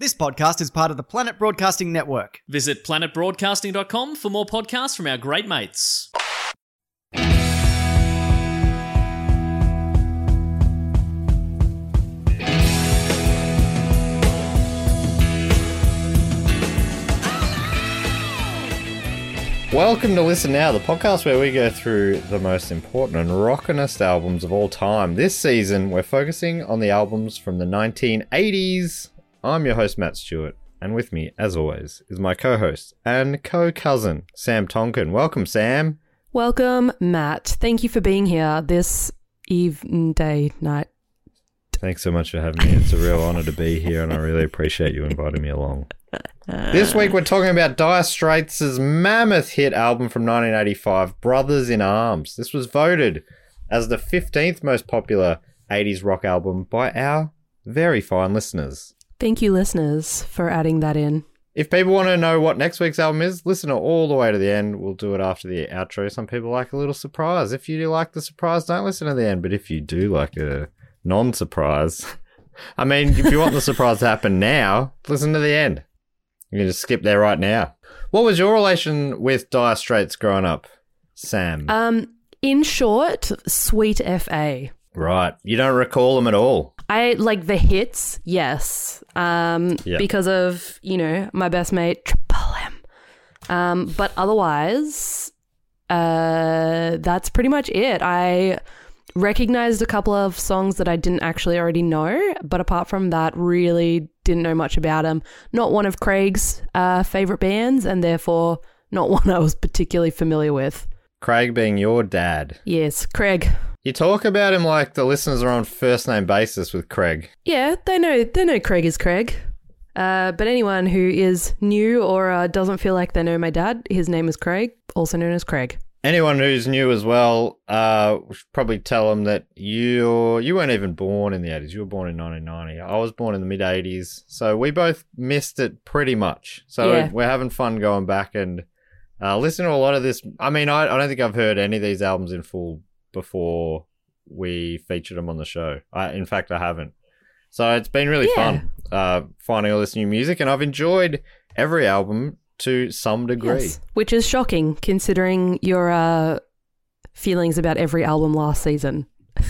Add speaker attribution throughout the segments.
Speaker 1: This podcast is part of the Planet Broadcasting Network.
Speaker 2: Visit planetbroadcasting.com for more podcasts from our great mates.
Speaker 3: Welcome to Listen Now, the podcast where we go through the most important and rockinest albums of all time. This season, we're focusing on the albums from the 1980s. I'm your host, Matt Stewart, and with me, as always, is my co host and co cousin, Sam Tonkin. Welcome, Sam.
Speaker 4: Welcome, Matt. Thank you for being here this eve, mm, day, night.
Speaker 3: Thanks so much for having me. It's a real honor to be here, and I really appreciate you inviting me along. This week, we're talking about Dire Straits' mammoth hit album from 1985, Brothers in Arms. This was voted as the 15th most popular 80s rock album by our very fine listeners.
Speaker 4: Thank you, listeners, for adding that in.
Speaker 3: If people want to know what next week's album is, listen to all the way to the end. We'll do it after the outro. Some people like a little surprise. If you do like the surprise, don't listen to the end. But if you do like a non surprise, I mean, if you want the surprise to happen now, listen to the end. You can just skip there right now. What was your relation with Dire Straits growing up, Sam?
Speaker 4: Um, in short, sweet FA.
Speaker 3: right. You don't recall them at all.
Speaker 4: I like the hits, yes. Um,
Speaker 3: Yeah.
Speaker 4: because of, you know, my best mate, Triple M. Um, but otherwise, uh, that's pretty much it. I recognized a couple of songs that I didn't actually already know, but apart from that, really didn't know much about them. Not one of Craig's uh, favorite bands, and therefore not one I was particularly familiar with.
Speaker 3: Craig being your dad.
Speaker 4: Yes, Craig.
Speaker 3: You talk about him like the listeners are on first name basis with Craig.
Speaker 4: Yeah, they know they know Craig is Craig. Uh, but anyone who is new or uh, doesn't feel like they know my dad, his name is Craig, also known as Craig.
Speaker 3: Anyone who's new as well, uh, we should probably tell them that you you weren't even born in the eighties. You were born in nineteen ninety. I was born in the mid eighties, so we both missed it pretty much. So
Speaker 4: Yeah.
Speaker 3: we're having fun going back and uh, listening to a lot of this. I mean, I, I don't think I've heard any of these albums in full before we featured them on the show. I, in fact, I haven't. So it's been really
Speaker 4: Yeah.
Speaker 3: fun uh, finding all this new music, and I've enjoyed every album to some degree.
Speaker 4: Yes, which is shocking considering your uh, feelings about every album last season.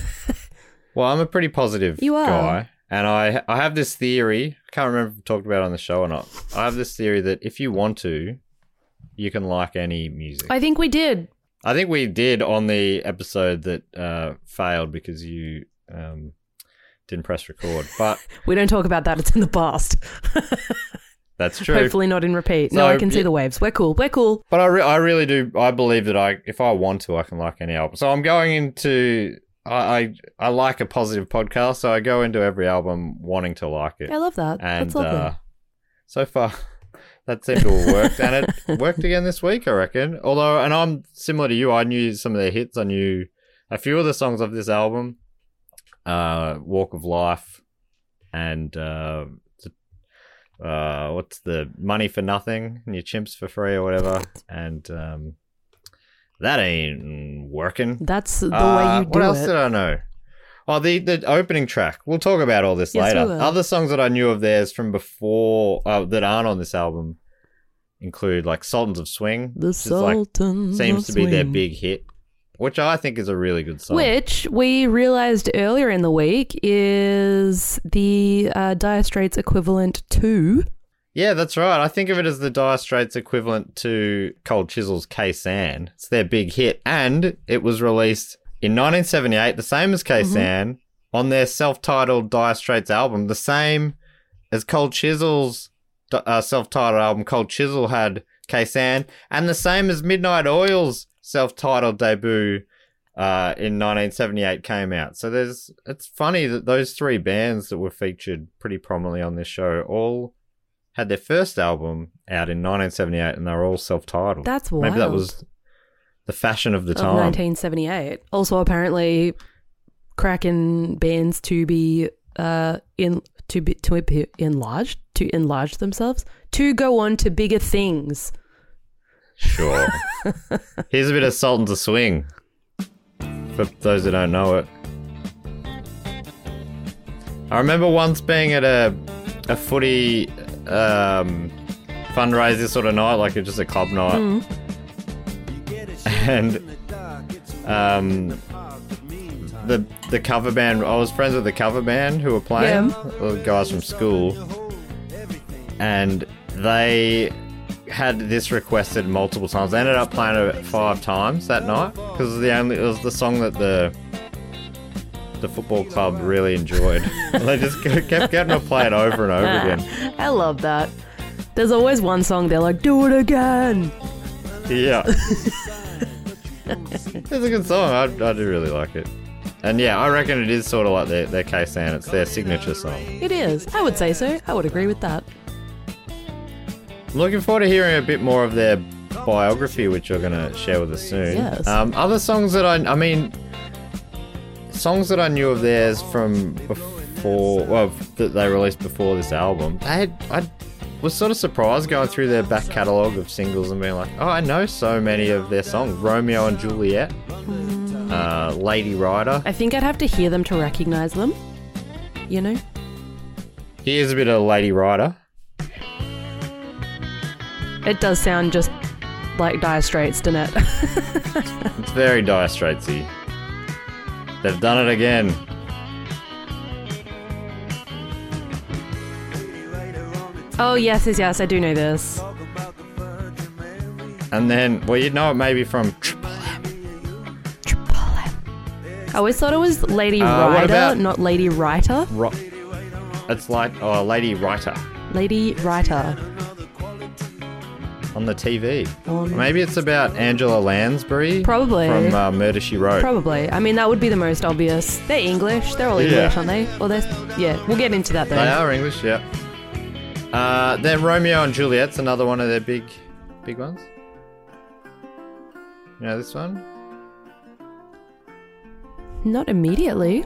Speaker 3: Well, I'm a pretty positive
Speaker 4: You are.
Speaker 3: guy, and I I have this theory. I can't remember if I've talked about it on the show or not. I have this theory that if you want to, you can like any music.
Speaker 4: I think we did.
Speaker 3: I think we did on the episode that uh, failed because you um, didn't press record, but
Speaker 4: We don't talk about that. It's in the past.
Speaker 3: that's true.
Speaker 4: Hopefully not in repeat. no,
Speaker 3: So,
Speaker 4: I can see
Speaker 3: yeah.
Speaker 4: the waves. We're cool. We're cool.
Speaker 3: But I, re- I really do. I believe that I, if I want to, I can like any album. So I'm going into. I, I I like a positive podcast, so I go into every album wanting to like it.
Speaker 4: I love that.
Speaker 3: and
Speaker 4: That's lovely.
Speaker 3: uh, so far that seemed to have worked and it worked again this week i reckon although and i'm similar to you i knew some of their hits i knew a few of the songs of this album uh walk of life and uh uh what's the money for nothing and your chimps for free or whatever and um that ain't working
Speaker 4: That's the
Speaker 3: uh,
Speaker 4: way you do
Speaker 3: what else
Speaker 4: it.
Speaker 3: did I know? Oh, the the opening track. We'll talk about all this
Speaker 4: Yes,
Speaker 3: later. Other songs that I knew of theirs from before uh, that aren't on this album include like Sultans of Swing,
Speaker 4: The
Speaker 3: which like, seems to be their big hit, which I think is a really good song.
Speaker 4: Which we realized earlier in the week is the uh, Dire Straits equivalent to.
Speaker 3: Yeah, that's right. I think of it as the Dire Straits equivalent to Cold Chisel's Khe Sanh. It's their big hit, and it was released in 1978, the same as Khe Sanh, on their self-titled Dire Straits album, the same as Cold Chisel's uh, self-titled album. Cold Chisel had Khe Sanh, and the same as Midnight Oil's self-titled debut uh, in 1978 came out. So there's it's funny that those three bands that were featured pretty prominently on this show all had their first album out in 1978, and they were all self-titled.
Speaker 4: That's
Speaker 3: Maybe that was the fashion of the
Speaker 4: of
Speaker 3: time.
Speaker 4: 1978. Also, apparently, cracking bands to be uh in to be to be enlarged to enlarge themselves to go on to bigger things.
Speaker 3: Sure. Here's a bit of salt Sultans of Swing for those that don't know it. I remember once being at a a footy um, fundraiser sort of night, like it's just a club night, and um, the the cover band. I was friends with the cover band who were playing,
Speaker 4: Yeah.
Speaker 3: the guys from school, and they had this requested multiple times. They ended up playing it five times that night because it was the only it was the song that the the football club really enjoyed. they just kept getting to play it over and over again.
Speaker 4: I love that. There's always one song they're like, "Do it again."
Speaker 3: Yeah, it's a good song. I, I do really like it. And yeah, I reckon it is sort of like their, their Khe Sanh it's their signature song.
Speaker 4: It is. I would say so. I would agree with that.
Speaker 3: I'm looking forward to hearing a bit more of their biography, which you're going to share with us soon.
Speaker 4: Yes.
Speaker 3: Um, other songs that I, I mean, songs that I knew of theirs from before, well, that they released before this album. They had, I was sort of surprised going through their back catalogue of singles and being like, oh, I know so many of their songs. Romeo and Juliet, uh, Lady Rider.
Speaker 4: I think I'd have to hear them to recognize them. You know?
Speaker 3: Here's a bit of Lady Rider.
Speaker 4: It does sound just like Dire Straits, doesn't it?
Speaker 3: It's very Dire Straitsy. They've done it again.
Speaker 4: Oh, yes, yes, yes, I do know this.
Speaker 3: And then, well, you'd know it maybe from
Speaker 4: Triple M. Triple M. I always thought it was Lady
Speaker 3: Uh,
Speaker 4: Rider,
Speaker 3: about-
Speaker 4: not Lady Writer.
Speaker 3: Ro- It's like oh, Lady Writer
Speaker 4: Lady Writer.
Speaker 3: on the TV.
Speaker 4: On-
Speaker 3: Maybe it's about Angela Lansbury.
Speaker 4: Probably.
Speaker 3: from uh, Murder She Wrote.
Speaker 4: Probably. I mean, that would be the most obvious. They're English. They're all
Speaker 3: Yeah.
Speaker 4: English, aren't they? Or they're. Yeah, we'll get into that though.
Speaker 3: They are English, yeah. Uh, then Romeo and Juliet's another one of their big, big ones. You know this one?
Speaker 4: Not immediately.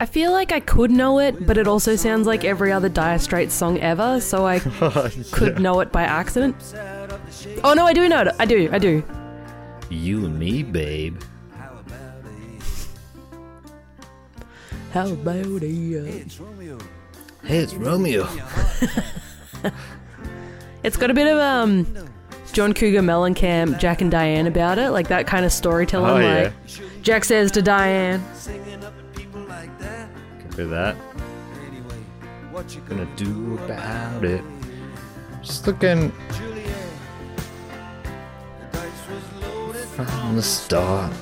Speaker 4: I feel like I could know it, but it also sounds like every other Dire Straits song ever, so I could know it by accident. Oh no, I do know it. I do. I do.
Speaker 3: You and me, babe.
Speaker 4: How about it?
Speaker 5: It's Romeo.
Speaker 3: Hey, it's Romeo.
Speaker 4: It's got a bit of um John Cougar Mellencamp, Jack and Diane about it, like that kind of storytelling.
Speaker 3: Oh, yeah.
Speaker 4: like Jack says to Diane,
Speaker 5: that.
Speaker 3: Could that.
Speaker 5: Anyway, what you
Speaker 3: Gonna do about it. Just looking
Speaker 5: Juliet. The dice was
Speaker 3: from the start.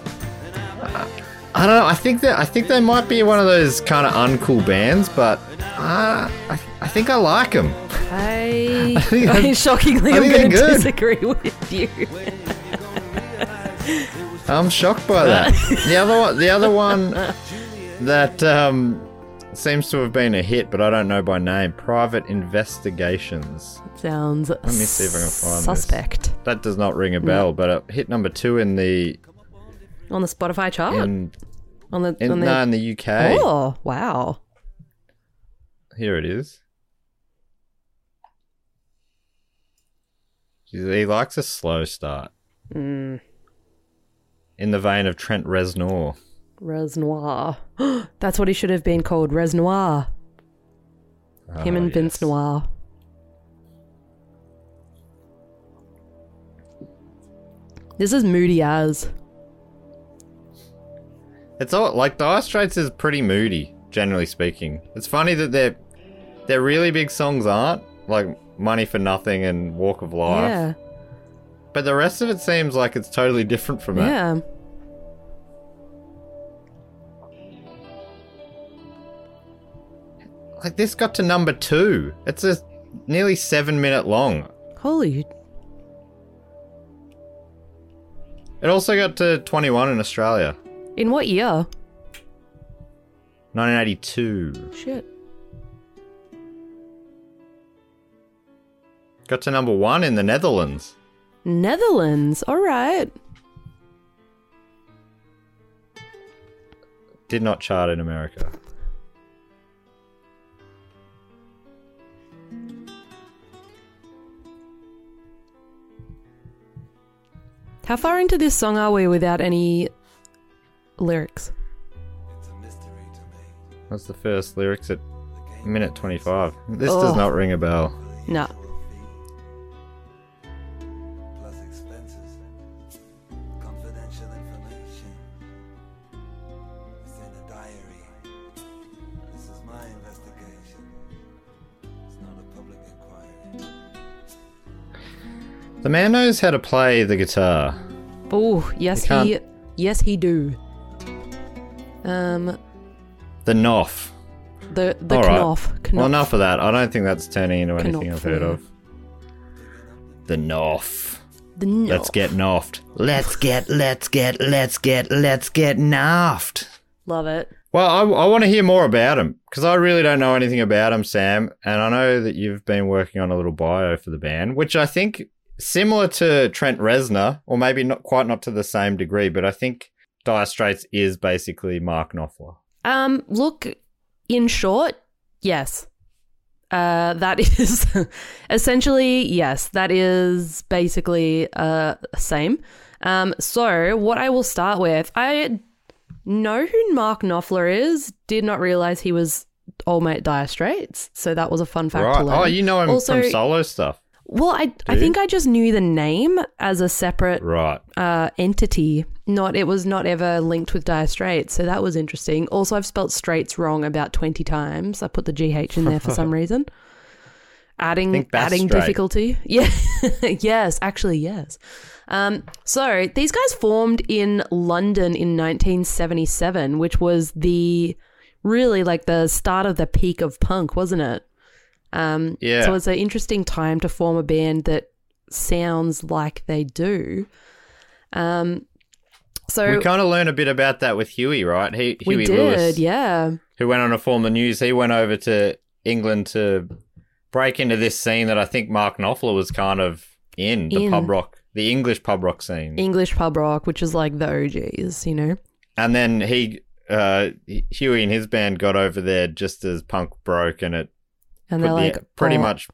Speaker 3: I don't know. I think that I think they might be one of those kind of uncool bands, but uh, I, I think I like them.
Speaker 4: I,
Speaker 3: think I'm-
Speaker 4: shockingly
Speaker 3: I
Speaker 4: I'm going to disagree with you.
Speaker 3: I'm shocked by that. the other one, the other one that um, seems to have been a hit, but I don't know by name. Private Investigations.
Speaker 4: Sounds
Speaker 3: Let me see if I can find this.
Speaker 4: suspect
Speaker 3: That does not ring a bell, but it hit number two in the
Speaker 4: on the Spotify chart
Speaker 3: in,
Speaker 4: on the
Speaker 3: in,
Speaker 4: on the
Speaker 3: no, in the UK.
Speaker 4: oh wow
Speaker 3: Here it is. He likes a slow start.
Speaker 4: mm,
Speaker 3: In the vein of Trent Reznor.
Speaker 4: Res Noir. That's what he should have been called, Res Noir. Ah, Him
Speaker 3: Oh,
Speaker 4: and Vince. Noir. This is moody as.
Speaker 3: It's all like Dire Straits is pretty moody, generally speaking. It's funny that their their really big songs aren't like Money for Nothing and Walk of Life.
Speaker 4: Yeah.
Speaker 3: But the rest of it seems like it's totally different from that.
Speaker 4: Yeah.
Speaker 3: Like this got to number two. It's a nearly seven minute long.
Speaker 4: Holy.
Speaker 3: It also got to 21 in Australia.
Speaker 4: In what year?
Speaker 3: 1982.
Speaker 4: Shit.
Speaker 3: Got to number one in the Netherlands.
Speaker 4: Netherlands. All right.
Speaker 3: Did not chart in America.
Speaker 4: How far into this song are we without any lyrics?
Speaker 5: It's a mystery to me.
Speaker 3: That's the first lyrics at minute 25. This
Speaker 4: Oh.
Speaker 3: does not ring a bell.
Speaker 4: No.
Speaker 3: The man knows how to play the guitar.
Speaker 4: Oh, yes he yes he do. Um
Speaker 3: The Noff.
Speaker 4: the the
Speaker 3: All right.
Speaker 4: Knopf. Knopf.
Speaker 3: Well, enough of that. I don't think that's turning into anything I've heard
Speaker 4: Knopf,
Speaker 3: of. The Noff.
Speaker 4: The Knopf.
Speaker 3: Let's get Noffed. Let's get, let's get, let's get, let's get Noffed.
Speaker 4: Love it.
Speaker 3: Well, I, I want to hear more about him because I really don't know anything about him, Sam. And I know that you've been working on a little bio for the band, which I think similar to Trent Reznor, or maybe not quite not to the same degree, but I think Dire Straits is basically Mark Knopfler.
Speaker 4: Um, look, in short, yes. Uh, that is essentially yes. That is basically uh same. Um, so what I will start with, I know who Mark Knopfler is. Did not realize he was old mate Dire Straits. So that was a fun fact to learn.
Speaker 3: Oh, you know him
Speaker 4: Also-
Speaker 3: from solo stuff.
Speaker 4: Well, I I think I just knew the name as a separate
Speaker 3: Right.
Speaker 4: uh, entity. Not it was not ever linked with Dire Straits, so that was interesting. Also, I've spelt Straits wrong about twenty times. I put the GH in there for some reason, adding adding
Speaker 3: Strait.
Speaker 4: difficulty. Yeah, yes, actually, yes. Um, so these guys formed in London in 1977, which was the really like the start of the peak of punk, wasn't it? Um,
Speaker 3: Yeah.
Speaker 4: So it's an interesting time to form a band that sounds like they do. Um, so
Speaker 3: we kind of learn a bit about that with Huey, right? He,
Speaker 4: we
Speaker 3: Huey
Speaker 4: did,
Speaker 3: Lewis,
Speaker 4: yeah.
Speaker 3: who went on to form the News. He went over to England to break into this scene that I think Mark Knopfler was kind of in the
Speaker 4: In.
Speaker 3: pub rock, the English pub rock scene.
Speaker 4: English pub rock, which is like the OGs, you know.
Speaker 3: and then he, uh, Huey and his band got over there just as punk broke, and it
Speaker 4: And they're
Speaker 3: the,
Speaker 4: like,
Speaker 3: pretty
Speaker 4: "Oh."
Speaker 3: much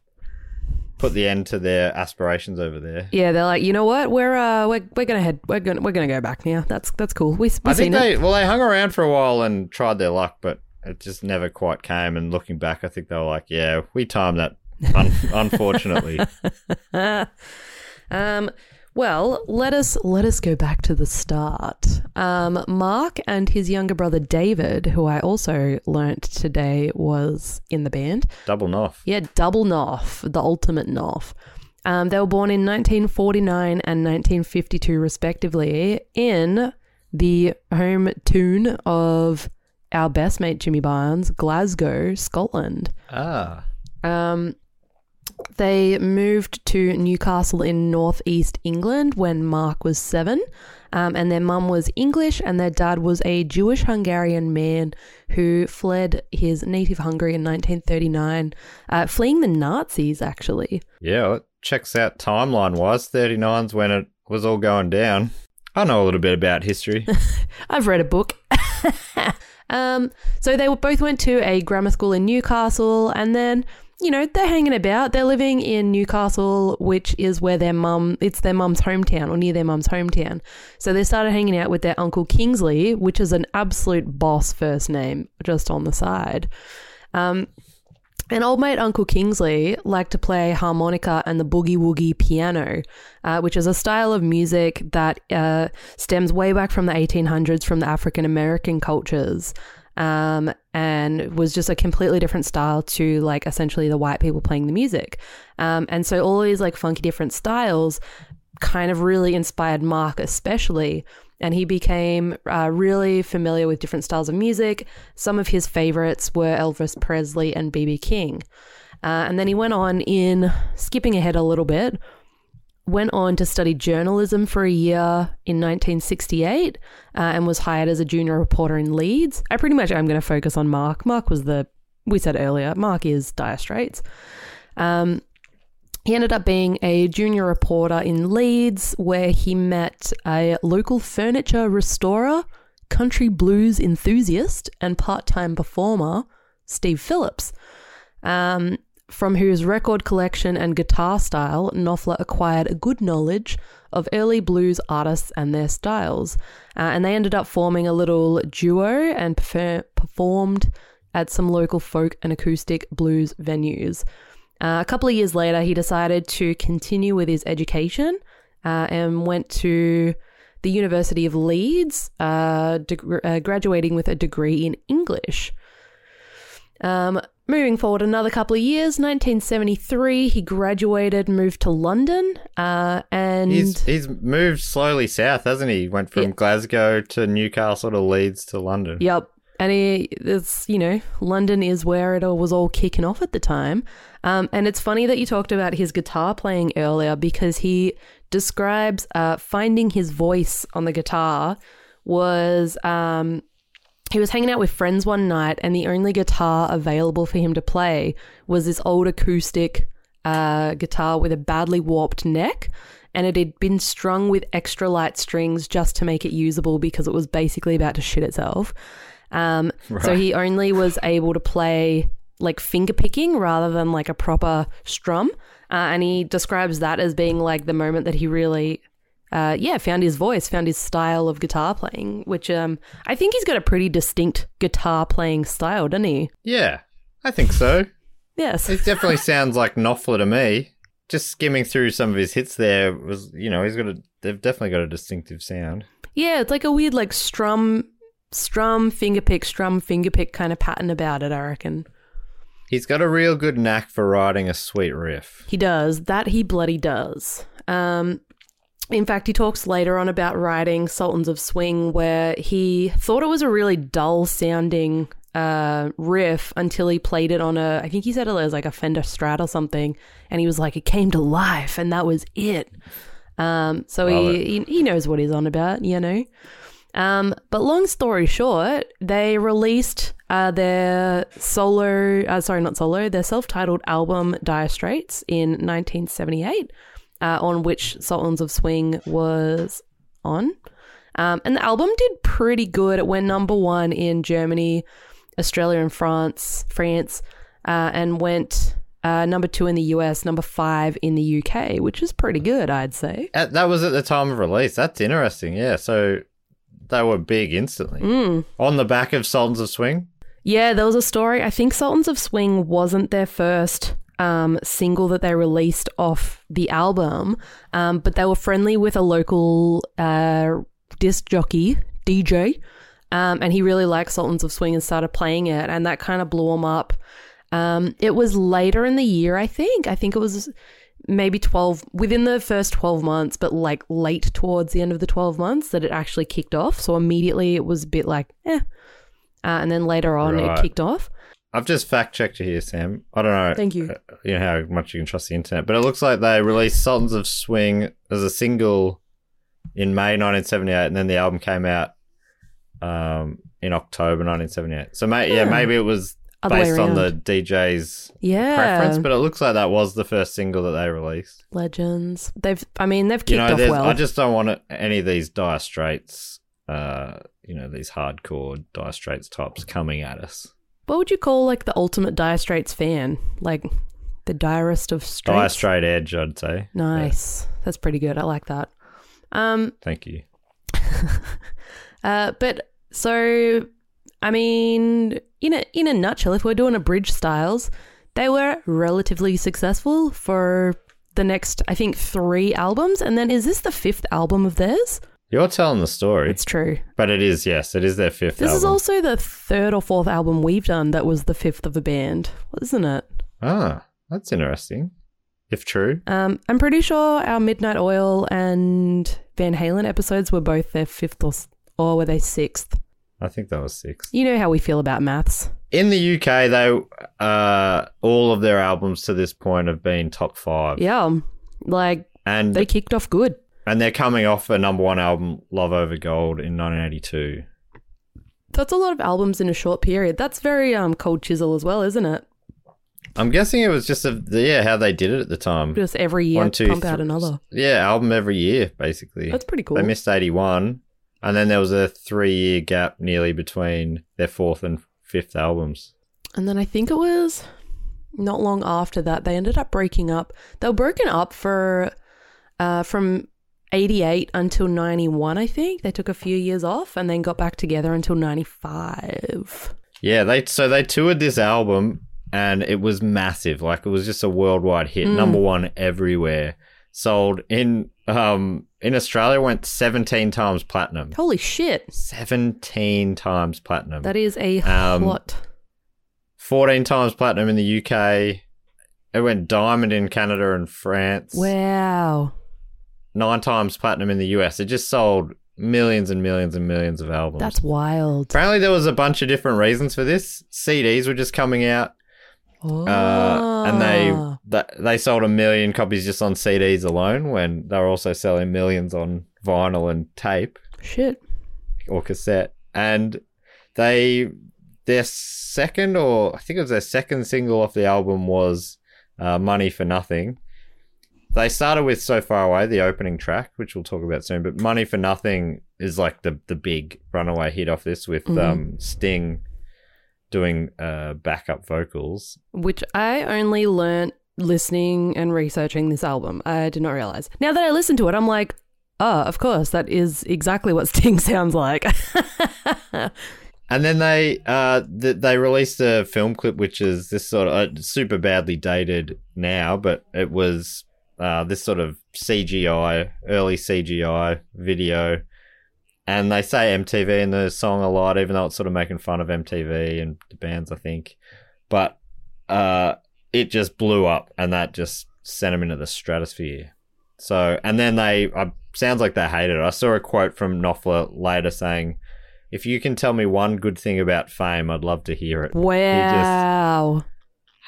Speaker 3: put the end to their aspirations over there.
Speaker 4: Yeah, they're like, you know what? We're uh, we're, we're gonna head, we're gonna we're gonna go back now. That's that's cool. We we've
Speaker 3: I
Speaker 4: seen
Speaker 3: think
Speaker 4: it.
Speaker 3: they well they hung around for a while and tried their luck, but it just never quite came. And looking back, I think they were like, "Yeah, we timed that." Un- unfortunately,
Speaker 4: Um, well, let us let us go back to the start. Um, Mark and his younger brother David, who I also learnt today was in the band.
Speaker 3: double Noff.
Speaker 4: Yeah, double Noff, the ultimate Noff. Um, they were born in 1949 and 1952, respectively, in the home tune of our best mate Jimmy Barnes, Glasgow, Scotland.
Speaker 3: Ah,
Speaker 4: Um, they moved to Newcastle in northeast England when Mark was seven. Um, and their mum was English, and their dad was a Jewish Hungarian man who fled his native Hungary in 1939, uh, fleeing the Nazis, actually.
Speaker 3: yeah, it checks out timeline wise. 39's when it was all going down. I know a little bit about history.
Speaker 4: I've read a book. um, so they both went to a grammar school in Newcastle, and then you know they're hanging about. They're living in Newcastle, which is where their mum. It's their mum's hometown, or near their mum's hometown. So they started hanging out with their uncle Kingsley, which is an absolute boss first name, just on the side. Um, and old mate Uncle Kingsley liked to play harmonica and the boogie woogie piano, uh, which is a style of music that uh, stems way back from the 1800s from the African American cultures. Um, and was just a completely different style to like essentially the white people playing the music. Um, and so all these like funky different styles kind of really inspired Mark, especially. And he became uh, really familiar with different styles of music. Some of his favorites were Elvis Presley and B.B. King. Uh, and then he went on in, skipping ahead a little bit, went on to study journalism for a year in 1968 uh, and was hired as a junior reporter in Leeds. I pretty much am going to focus on Mark. Mark was the, we said earlier, Mark is Dire Straits. Um, he ended up being a junior reporter in Leeds where he met a local furniture restorer, country blues enthusiast, and part time performer, Steve Phillips. Um, from whose record collection and guitar style Knopfler acquired a good knowledge of early blues artists and their styles. Uh, and they ended up forming a little duo and performed at some local folk and acoustic blues venues. Uh, a couple of years later, he decided to continue with his education uh, and went to the University of Leeds, uh, deg- uh, graduating with a degree in English. Um, moving forward another couple of years, 1973, he graduated, moved to London, uh, and
Speaker 3: He's he's moved slowly south, hasn't he? Went from
Speaker 4: Yeah.
Speaker 3: Glasgow to Newcastle to Leeds to London.
Speaker 4: Yep. And he, it's, you know, London is where it all was all kicking off at the time. Um, and it's funny that you talked about his guitar playing earlier because he describes uh, finding his voice on the guitar was um, he was hanging out with friends one night and the only guitar available for him to play was this old acoustic uh, guitar with a badly warped neck and it had been strung with extra light strings just to make it usable because it was basically about to shit itself. Um, So he only was able to play like finger picking rather than like a proper strum. Uh, and he describes that as being like the moment that he really, uh, yeah, found his voice, found his style of guitar playing, which um, I think he's got a pretty distinct guitar playing style, doesn't he?
Speaker 3: Yeah, I think so.
Speaker 4: Yes.
Speaker 3: It definitely sounds like Knopfler to me. Just skimming through some of his hits there was, you know, he's got a, they've definitely got a distinctive sound.
Speaker 4: Yeah, it's like a weird like strum, strum, finger pick, strum, finger pick kind of pattern about it, I reckon.
Speaker 3: He's got a real good knack for writing a sweet riff.
Speaker 4: He does. That he bloody does. Um, in fact, he talks later on about writing Sultans of Swing, where he thought it was a really dull sounding uh, riff until he played it on a, I think he said it was like a Fender Strat or something, and he was like, it came to life, and that was it. Um, so he, he he knows what he's on about, you know. Um, but long story short, they released uh, their solo, uh, sorry, not solo, their self-titled album Dire Straits in 1978, uh, on which Sultans of Swing was on. Um, and the album did pretty good. It went number one in Germany, Australia, and France, France, uh, and went uh, number two in the US, number five in the UK, which is pretty good, I'd say.
Speaker 3: At, that was at the time of release. That's interesting. Yeah, so they were big instantly.
Speaker 4: Mm.
Speaker 3: On the back of Sultans of Swing.
Speaker 4: Yeah, there was a story. I think Sultans of Swing wasn't their first um, single that they released off the album, um, but they were friendly with a local uh, disc jockey, DJ, um, and he really liked Sultans of Swing and started playing it, and that kind of blew him up. Um, it was later in the year, I think. I think it was maybe 12 within the first 12 months but like late towards the end of the 12 months that it actually kicked off so immediately it was a bit like eh uh, and then later on
Speaker 3: Right.
Speaker 4: it kicked off
Speaker 3: I've just fact checked you here, Sam. I don't know.
Speaker 4: Thank you.
Speaker 3: uh, You know how much you can trust the internet, but it looks like they released Sultans of Swing as a single in May 1978, and then the album came out um, in October 1978. So, may- yeah,
Speaker 4: Yeah.
Speaker 3: maybe it was
Speaker 4: Other
Speaker 3: based on the. DJ's
Speaker 4: yeah
Speaker 3: preference, but it looks like that was the first single that they released.
Speaker 4: legends they've i mean they've kicked
Speaker 3: You know,
Speaker 4: off well.
Speaker 3: I just don't want it- any of these Dire Straits, uh, you know, these hardcore Dire Straits types coming at us.
Speaker 4: What would you call like the ultimate dire straits fan like the direst of straits
Speaker 3: Dire Straight Edge, I'd say.
Speaker 4: nice that's pretty good i like that um
Speaker 3: Thank you.
Speaker 4: Uh, but so, I mean, in a in a nutshell, if we're doing a bridge styles, they were relatively successful for the next, I think, three albums. And then, is this the fifth album of theirs?
Speaker 3: You're telling the story,
Speaker 4: It's true.
Speaker 3: but it is yes, it is their fifth.
Speaker 4: This is also the third or fourth album we've done that was the fifth of a band, isn't it?
Speaker 3: ah, that's interesting. If true,
Speaker 4: Um, I'm pretty sure our Midnight Oil and Van Halen episodes were both their fifth or, or were they sixth?
Speaker 3: I think that was sixth.
Speaker 4: You know how we feel about maths.
Speaker 3: In the UK, though, uh, all of their albums to this point have been top five.
Speaker 4: Yeah, like
Speaker 3: and
Speaker 4: they kicked off good.
Speaker 3: And they're coming off a number one album, Love Over Gold, in 1982.
Speaker 4: That's a lot of albums in a short period. That's very um cold chisel as well, isn't it?
Speaker 3: I'm guessing it was just a yeah how they did it at the time.
Speaker 4: Just every year
Speaker 3: One, two,
Speaker 4: pump out another.
Speaker 3: Yeah, album every year basically.
Speaker 4: That's pretty cool.
Speaker 3: They missed 81, and then there was a three year gap nearly between their fourth and fifth albums.
Speaker 4: And then I think it was not long after that they ended up breaking up. They were broken up for uh, from 88 until 91, I think. They took a few years off and then got back together until 95.
Speaker 3: Yeah, they so they toured this album and it was massive. Like it was just a worldwide hit, number one everywhere. Sold in um in Australia went 17 times platinum.
Speaker 4: Holy shit.
Speaker 3: 17 times platinum.
Speaker 4: That is a
Speaker 3: Um,
Speaker 4: lot.
Speaker 3: 14 times platinum in the UK. It went diamond in Canada and France.
Speaker 4: Wow.
Speaker 3: Nine times platinum in the US. It just sold millions and millions and millions of albums.
Speaker 4: That's wild.
Speaker 3: Apparently, there was a bunch of different reasons for this. CDs were just coming out,
Speaker 4: Oh.
Speaker 3: uh, and they they sold a million copies just on CDs alone. When they were also selling millions on vinyl and tape
Speaker 4: Shit.
Speaker 3: or cassette. And they their second or I think it was their second single off the album was uh, "Money for Nothing." They started with "So Far Away," the opening track, which we'll talk about soon. But "Money for Nothing" is like the the big runaway hit off this with
Speaker 4: Mhm.
Speaker 3: um, Sting doing uh, backup vocals.
Speaker 4: Which I only learnt listening and researching this album. I did not realize. Now that I listen to it, I'm like, oh, of course, that is exactly what Sting sounds like.
Speaker 3: And then they uh th- they released a film clip which is this sort of uh, super badly dated now, but it was uh this sort of CGI early CGI video, and they say MTV in the song a lot, even though it's sort of making fun of MTV and the bands, I think. But uh, it just blew up, and that just sent them into the stratosphere. So, and then they uh, sounds like they hated it. I saw a quote from Knopfler later saying if you can tell me one good thing about fame, I'd love to hear it.
Speaker 4: wow.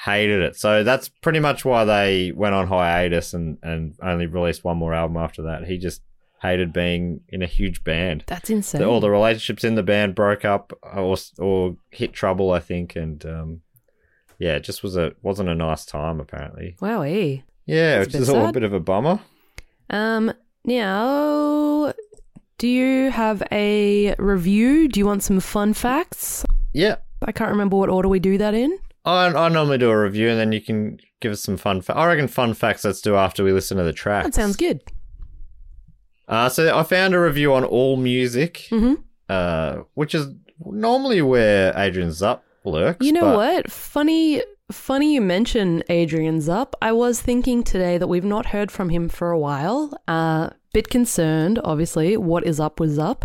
Speaker 3: Hated it. So that's pretty much why they went on hiatus and, and only released one more album after that. He just hated being in a huge band.
Speaker 4: That's insane.
Speaker 3: All the relationships in the band broke up or or hit trouble, I think, and um, yeah, it just was a wasn't a nice time apparently.
Speaker 4: wow, eh?
Speaker 3: Yeah,
Speaker 4: That's
Speaker 3: which is a little bit of a bummer.
Speaker 4: Um, now, do you have a review? Do you want some fun facts?
Speaker 3: Yeah,
Speaker 4: I can't remember what order we do that in.
Speaker 3: I, I normally do a review and then you can give us some fun. Fa- I reckon fun facts. Let's do after we listen to the track.
Speaker 4: That sounds good.
Speaker 3: Uh, so I found a review on All Music,
Speaker 4: hmm
Speaker 3: uh, which is normally where Adrian Zupp lurks.
Speaker 4: You know
Speaker 3: but-
Speaker 4: what? Funny, funny you mention Adrian Zupp. I was thinking today that we've not heard from him for a while. Uh, bit concerned, obviously. What is up with Zupp?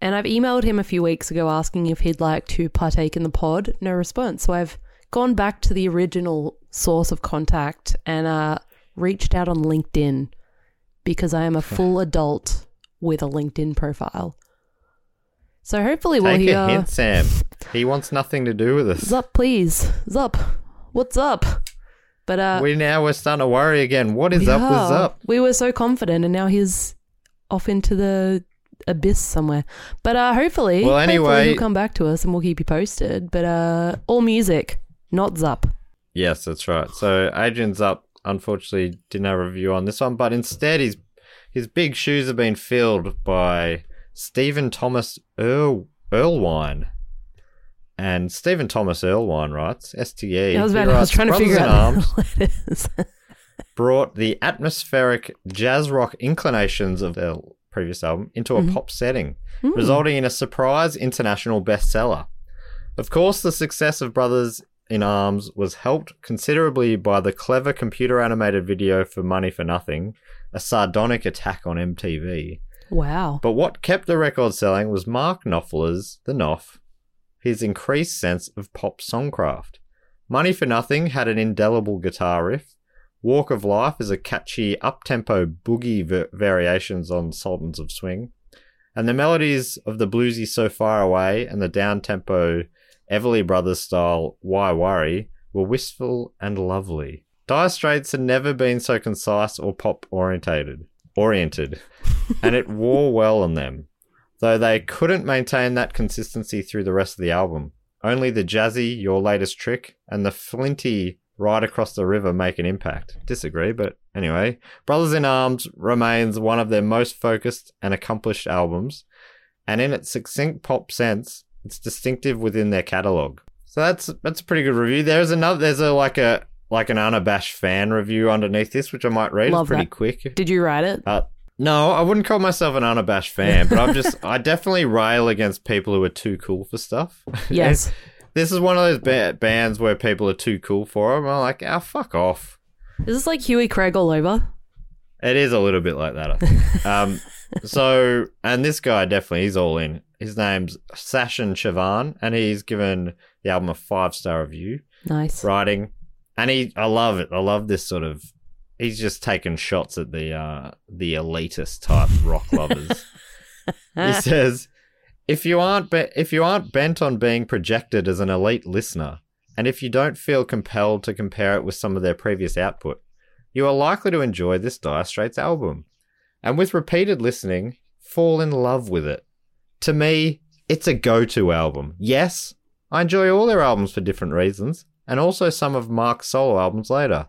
Speaker 4: And I've emailed him a few weeks ago asking if he'd like to partake in the pod. No response. So I've gone back to the original source of contact and uh, reached out on LinkedIn because I am a full adult with a LinkedIn profile. So hopefully we'll
Speaker 3: Take
Speaker 4: hear.
Speaker 3: a hint, Sam. He wants nothing to do with us.
Speaker 4: Zup, please. Zup. What's up? But uh
Speaker 3: we now we're starting to worry again. What is up with
Speaker 4: yeah,
Speaker 3: Zupp?
Speaker 4: We were so confident and now he's off into the abyss somewhere. But uh hopefully,
Speaker 3: Well,
Speaker 4: hopefully
Speaker 3: anyway-
Speaker 4: he'll come back to us and we'll keep you posted. But uh all music, not Zup.
Speaker 3: Yes, that's right. So Adrian Zupp unfortunately didn't have a review on this one, but instead his his big shoes have been filled by Stephen Thomas Earl Erlewine. And Stephen Thomas Erlewine writes, STE.
Speaker 4: I was, about, I was trying to figure out it is.
Speaker 3: brought the atmospheric jazz rock inclinations of their previous album into a mm-hmm. pop setting, hmm. resulting in a surprise international bestseller. Of course, the success of Brothers in Arms was helped considerably by the clever computer animated video for Money for Nothing, a sardonic attack on MTV.
Speaker 4: Wow.
Speaker 3: But what kept the record selling was Mark Knopfler's The Knopf, his increased sense of pop songcraft. Money for Nothing had an indelible guitar riff. Walk of Life is a catchy up-tempo boogie variations on Sultans of Swing. And the melodies of the bluesy So Far Away and the down-tempo Everly Brothers style Why Worry were wistful and lovely. Dire Straits had never been so concise or pop orientated, oriented, and it wore well on them. Though they couldn't maintain that consistency through the rest of the album. Only the jazzy Your Latest Trick and the flinty Ride Across the River make an impact. Disagree, but anyway. Brothers in Arms remains one of their most focused and accomplished albums, and in its succinct pop sense, it's distinctive within their catalogue. So that's that's a pretty good review. There's another there's a like a like an unabashed fan review underneath this, which I might read.
Speaker 4: Love
Speaker 3: it's pretty
Speaker 4: that.
Speaker 3: quick.
Speaker 4: Did you write it?
Speaker 3: Uh, no, I wouldn't call myself an unabashed fan, but I'm just I definitely rail against people who are too cool for stuff.
Speaker 4: Yes.
Speaker 3: this is one of those ba- bands where people are too cool for them. I'm like, ah, fuck off.
Speaker 4: Is this like Huey Craig all over?
Speaker 3: It is a little bit like that, I think. um, so, and this guy definitely he's all in. His name's Sashin Chavan, and he's given the album a five star review.
Speaker 4: Nice.
Speaker 3: Writing, and he, I love it. I love this sort of. He's just taking shots at the uh, the elitist type rock lovers. he says, "If you aren't be- if you aren't bent on being projected as an elite listener, and if you don't feel compelled to compare it with some of their previous output, you are likely to enjoy this Dire Straits album, and with repeated listening, fall in love with it. To me, it's a go-to album. Yes, I enjoy all their albums for different reasons, and also some of Mark's solo albums later.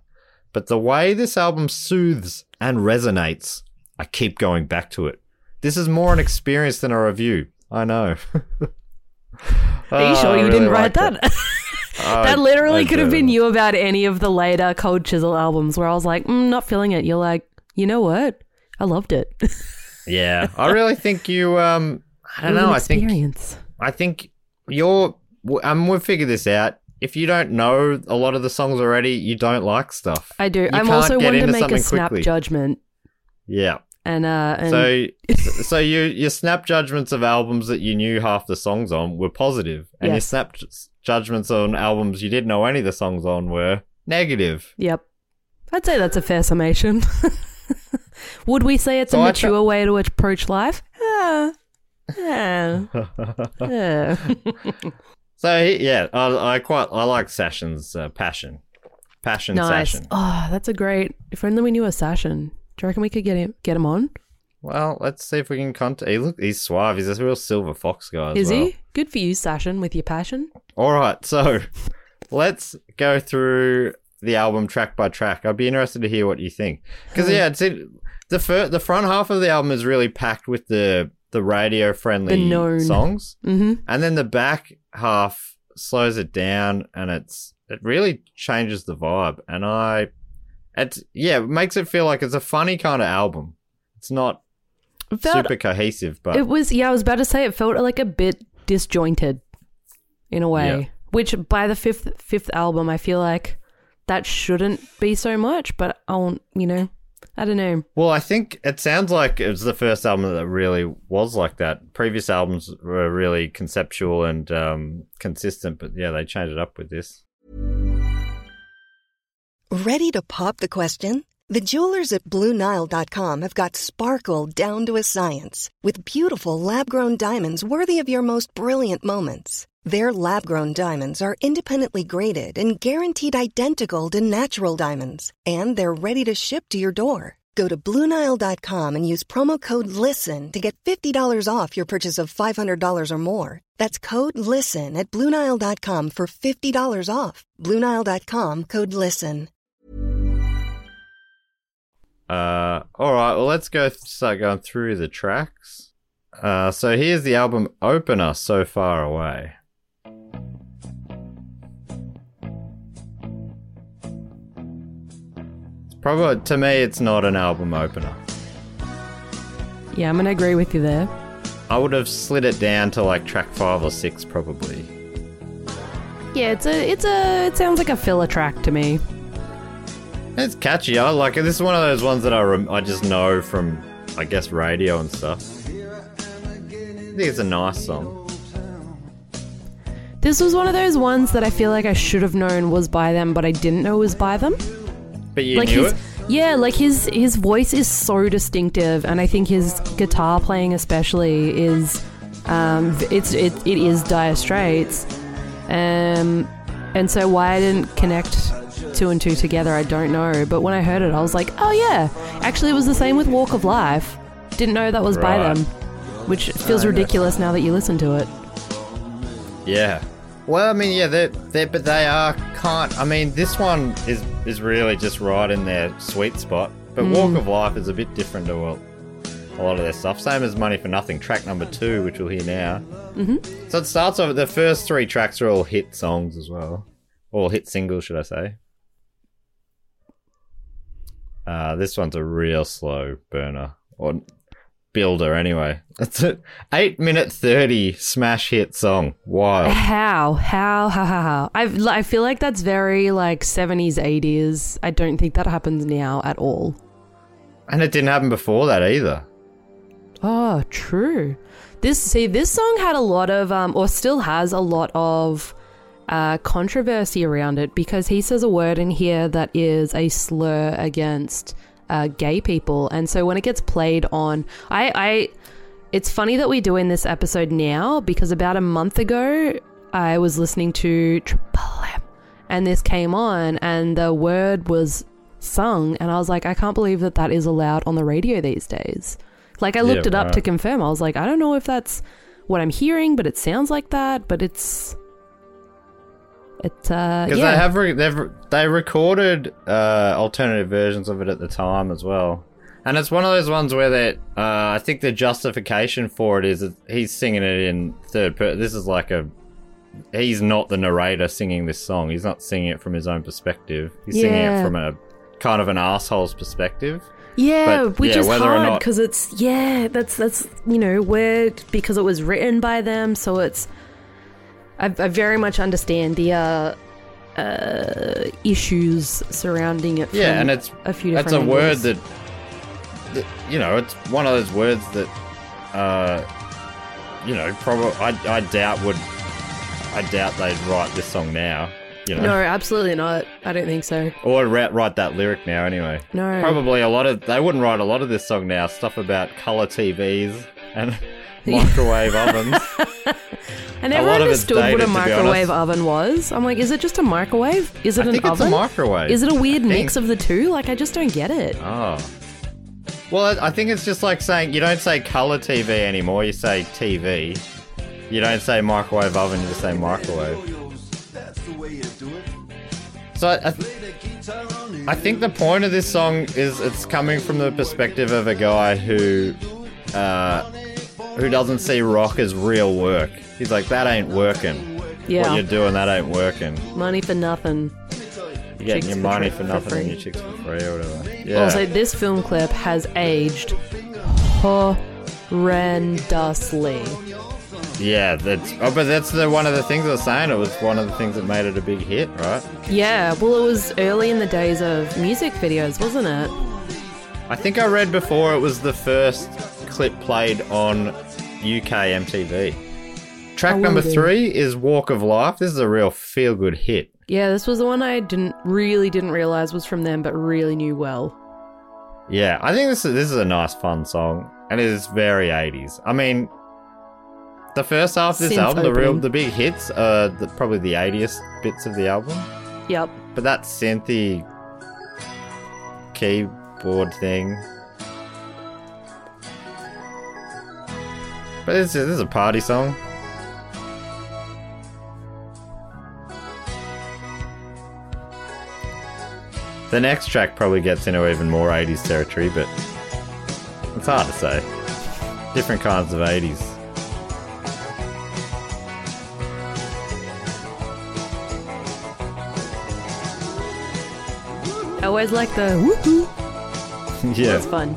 Speaker 3: But the way this album soothes and resonates, I keep going back to it. This is more an experience than a review. I know.
Speaker 4: Are you sure you didn't write that? that literally could have been you about any of the later Cold Chisel albums where I was like, mm, not feeling it. You're like, you know what? I loved it.
Speaker 3: Yeah, I really think you. Um, I don't know. I think. I think you're. Um, we'll figure this out. If you don't know a lot of the songs already, you don't like stuff.
Speaker 4: I do.
Speaker 3: You
Speaker 4: I'm also one to make a snap
Speaker 3: quickly.
Speaker 4: judgment,
Speaker 3: Yeah.
Speaker 4: and uh, and
Speaker 3: So, so you your snap judgments of albums that you knew half the songs on were positive, and your
Speaker 4: Yes.
Speaker 3: snap judgments on albums you didn't know any of the songs on were negative.
Speaker 4: Yep. I'd say that's a fair summation. Would we say it's
Speaker 3: So
Speaker 4: a mature
Speaker 3: fe-
Speaker 4: way to approach life? Yeah. Yeah. yeah.
Speaker 3: So he- yeah, I, I quite I like Sashin's uh, passion, passion
Speaker 4: nice.
Speaker 3: Sashin.
Speaker 4: Oh, that's a great. If only we knew a Sashin. Do you reckon we could get him get him on?
Speaker 3: Well, let's see if we can contact. He look, he's suave. He's a real silver fox guy.
Speaker 4: Is
Speaker 3: well.
Speaker 4: he? Good for you, Sashin, with your passion.
Speaker 3: All right, so let's go through the album track by track. I'd be interested to hear what you think, because yeah, it's it, the fir- the front half of the album is really packed with the the radio friendly songs,
Speaker 4: Mm-hmm.
Speaker 3: and then the back half slows it down, and it's it really changes the vibe. And I, it's yeah, it makes it feel like it's a funny kind of album. It's not
Speaker 4: Felt,
Speaker 3: super cohesive, but
Speaker 4: it was yeah, I was about to say it felt like a bit disjointed in a way.
Speaker 3: Yeah.
Speaker 4: Which by the fifth fifth album I feel like that shouldn't be so much, but I won't you know. I don't know.
Speaker 3: Well, I think it sounds like it was the first album that really was like that. Previous albums were really conceptual and um, consistent, but yeah, they changed it up with this.
Speaker 6: Ready to pop the question? The jewelers at BlueNile.com have got sparkle down to a science with beautiful lab grown diamonds worthy of your most brilliant moments. Their lab grown diamonds are independently graded and guaranteed identical to natural diamonds, and they're ready to ship to your door. Go to BlueNile.com and use promo code LISTEN to get $50 off your purchase of $500 or more. That's code LISTEN at BlueNile.com for $50 off. BlueNile.com code LISTEN.
Speaker 3: Uh, all right, well, let's go start going through the tracks. Uh, so here's the album opener, "So Far Away." It's probably to me, it's not an album opener.
Speaker 4: Yeah, I'm gonna agree with you there.
Speaker 3: I would have slid it down to like track five or six, probably.
Speaker 4: Yeah, it's a it's a it sounds like a filler track to me.
Speaker 3: It's catchy. I like it. This is one of those ones that I rem- I just know from I guess, radio and stuff. I think it's a nice song.
Speaker 4: This was one of those ones that I feel like I should have known was by them, but I didn't know was by them.
Speaker 3: But you
Speaker 4: like
Speaker 3: knew
Speaker 4: his,
Speaker 3: it?
Speaker 4: yeah, like his his voice is so distinctive, and I think his guitar playing especially is, um, it's it, it is Dire Straits, um, and so why I didn't connect two and two together, I don't know. But when I heard it, I was like, oh yeah, actually it was the same with Walk of Life. Didn't know that was by them, which feels ridiculous now that you listen to it.
Speaker 3: Yeah. Well, I mean, yeah, they're, they're but they are kind. I mean, this one is is really just right in their sweet spot. But Walk of Life is a bit different to a, a lot of their stuff. Same as Money for Nothing, track number two, which we'll hear now. Mm-hmm. So it starts off. The first three tracks are all hit songs as well, or hit singles, should I say? Uh, this one's a real slow burner or builder, anyway. It's an eight minute thirty smash hit song. Wild.
Speaker 4: How? How? How? How? How? I've, I feel like that's very like 70s, 80s. I don't think that happens now at all.
Speaker 3: And it didn't happen before that either.
Speaker 4: Oh, true. This see, this song had a lot of, um, or still has a lot of, uh, controversy around it because he says a word in here that is a slur against uh, gay people, and so when it gets played on, I, I, it's funny that we're doing this episode now because about a month ago I was listening to Triple M, and this came on, and the word was sung, and I was like, I can't believe that that is allowed on the radio these days. Like I looked
Speaker 3: Yeah,
Speaker 4: it up
Speaker 3: right.
Speaker 4: to confirm. I was like, I don't know if that's what I'm hearing, but it sounds like that. But it's it's uh
Speaker 3: Because
Speaker 4: yeah.
Speaker 3: they have re- they've they recorded uh, alternative versions of it at the time as well, and it's one of those ones where that uh, I think the justification for it is that he's singing it in third person. This is like a he's not the narrator singing this song. He's not singing it from his own perspective. He's singing it from a kind of an asshole's perspective.
Speaker 4: yeah,
Speaker 3: but,
Speaker 4: which
Speaker 3: yeah,
Speaker 4: is hard
Speaker 3: not-
Speaker 4: because it's yeah, that's that's you know weird because it was written by them, so it's I, I very much understand the uh, uh, issues surrounding it.
Speaker 3: Yeah, and it's
Speaker 4: a few
Speaker 3: that's a word that, that you know it's one of those words that uh you know probably I, I doubt would I doubt they'd write this song now you know
Speaker 4: No, absolutely not. I don't think so.
Speaker 3: or ra- write that lyric now anyway
Speaker 4: No.
Speaker 3: probably a lot of they wouldn't write a lot of this song now stuff about color TVs and microwave ovens
Speaker 4: I never
Speaker 3: lot of it's
Speaker 4: understood what a microwave oven was. I'm like, is it just a microwave? Is it
Speaker 3: I
Speaker 4: an
Speaker 3: think it's a microwave
Speaker 4: Is it a weird mix of the two? Like, I just don't get it.
Speaker 3: Oh. Well, I think it's just like saying you don't say color TV anymore. You say TV. You don't say microwave oven. You just say microwave. So I, I, th- I think the point of this song is it's coming from the perspective of a guy who, uh, who doesn't see rock as real work. He's like, that ain't working.
Speaker 4: Yeah.
Speaker 3: What you're doing, that ain't working.
Speaker 4: Money for nothing.
Speaker 3: You're getting
Speaker 4: Chicks
Speaker 3: your money for
Speaker 4: for
Speaker 3: nothing
Speaker 4: free.
Speaker 3: and your chicks for free or whatever. Yeah.
Speaker 4: Also, this film clip has aged horrendously.
Speaker 3: Yeah, that's oh, but that's the one of the things I was saying. It was one of the things that made it a big hit, right?
Speaker 4: Yeah, well, it was early in the days of music videos, wasn't it?
Speaker 3: I think I read before it was the first clip played on UK MTV. Track number
Speaker 4: do.
Speaker 3: three is "Walk of Life." This is a real feel-good hit.
Speaker 4: Yeah, this was the one I didn't really didn't realize was from them, but really knew well.
Speaker 3: Yeah, I think this is this is a nice, fun song, and it is very '80s. I mean, the first half of this
Speaker 4: Synth
Speaker 3: album, the real, the big hits, are the, probably the 80th bits of the album.
Speaker 4: Yep.
Speaker 3: But that synthy keyboard thing. But this is, this is a party song. The next track probably gets into even more 80s territory, but it's hard to say. Different kinds of 80s.
Speaker 4: I always like the woohoo.
Speaker 3: yeah.
Speaker 4: It's fun.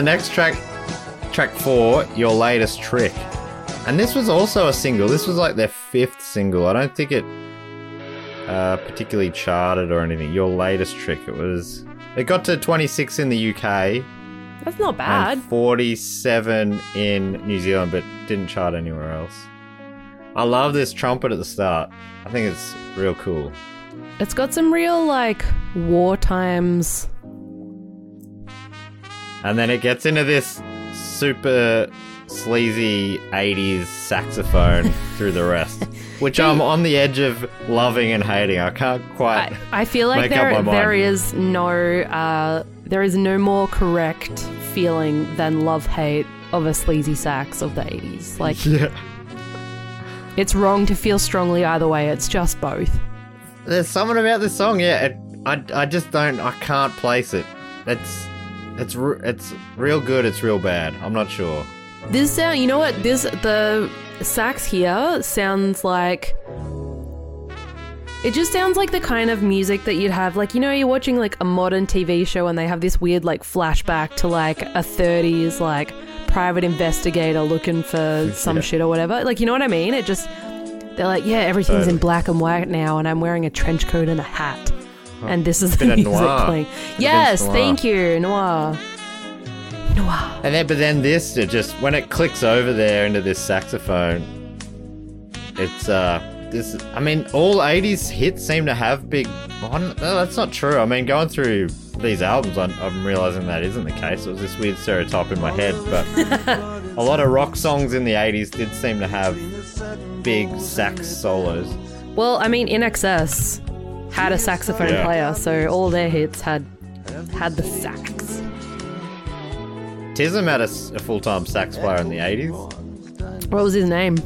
Speaker 3: The next track, track four, Your Latest Trick. And this was also a single. This was like their fifth single. I don't think it uh, particularly charted or anything. Your Latest Trick. It was. It got to 26 in the UK
Speaker 4: That's not bad.
Speaker 3: and 47 in New Zealand, but didn't chart anywhere else. I love this trumpet at the start. I think it's real cool.
Speaker 4: It's got some real like war times.
Speaker 3: And then it gets into this super sleazy 80s saxophone through the rest, which I'm on the edge of loving and hating. I can't quite.
Speaker 4: I, I feel like
Speaker 3: Make up my
Speaker 4: there
Speaker 3: mind.
Speaker 4: there is no uh, there is no more correct feeling than love hate of a sleazy sax of the 80s. Like
Speaker 3: yeah.
Speaker 4: it's wrong to feel strongly either way. It's just both.
Speaker 3: There's something about this song, yeah. It, I, I just don't, I can't place it. It's, it's, re- it's real good. It's real bad. I'm not sure.
Speaker 4: This sound, you know what? This the sax here sounds like. It just sounds like the kind of music that you'd have, like you know, you're watching like a modern TV show and they have this weird like flashback to like a 30s like private investigator looking for some
Speaker 3: Yeah.
Speaker 4: shit or whatever. Like you know what I mean? It just they're like, yeah, everything's in black and white now, and I'm wearing a trench coat and a hat, and this is the music
Speaker 3: noir.
Speaker 4: playing.
Speaker 3: Bit
Speaker 4: Yes, thank you, noir. Noir.
Speaker 3: And then, but then this, it just when it clicks over there into this saxophone, it's uh, this. I mean, all '80s hits seem to have big. Well, no, that's not true. I mean, going through these albums, I'm, I'm realizing that isn't the case. It was this weird stereotype in my head, but a lot of rock songs in the '80s did seem to have big sax solos.
Speaker 4: Well, I mean, INXS had a saxophone
Speaker 3: Yeah.
Speaker 4: player, so all their hits had had the sax.
Speaker 3: Tism had a full-time sax player in the '80s.
Speaker 4: What was his name?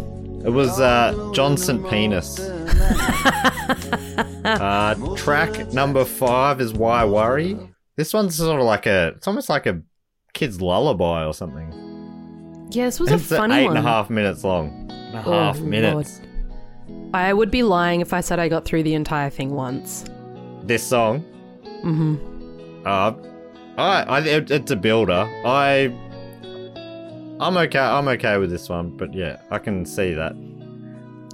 Speaker 3: It was uh, John St. Penis. uh, track number five is Why Worry. This one's sort of like a, it's almost like a kid's lullaby or something.
Speaker 4: Yeah, this was
Speaker 3: it's
Speaker 4: a funny
Speaker 3: eight
Speaker 4: one.
Speaker 3: and a half minutes long. And a
Speaker 4: Oh,
Speaker 3: half minutes.
Speaker 4: I would be lying if I said I got through the entire thing once.
Speaker 3: This song.
Speaker 4: hmm
Speaker 3: Uh, I, I, it, it's a builder. I, I'm okay. I'm okay with this one, but yeah, I can see that.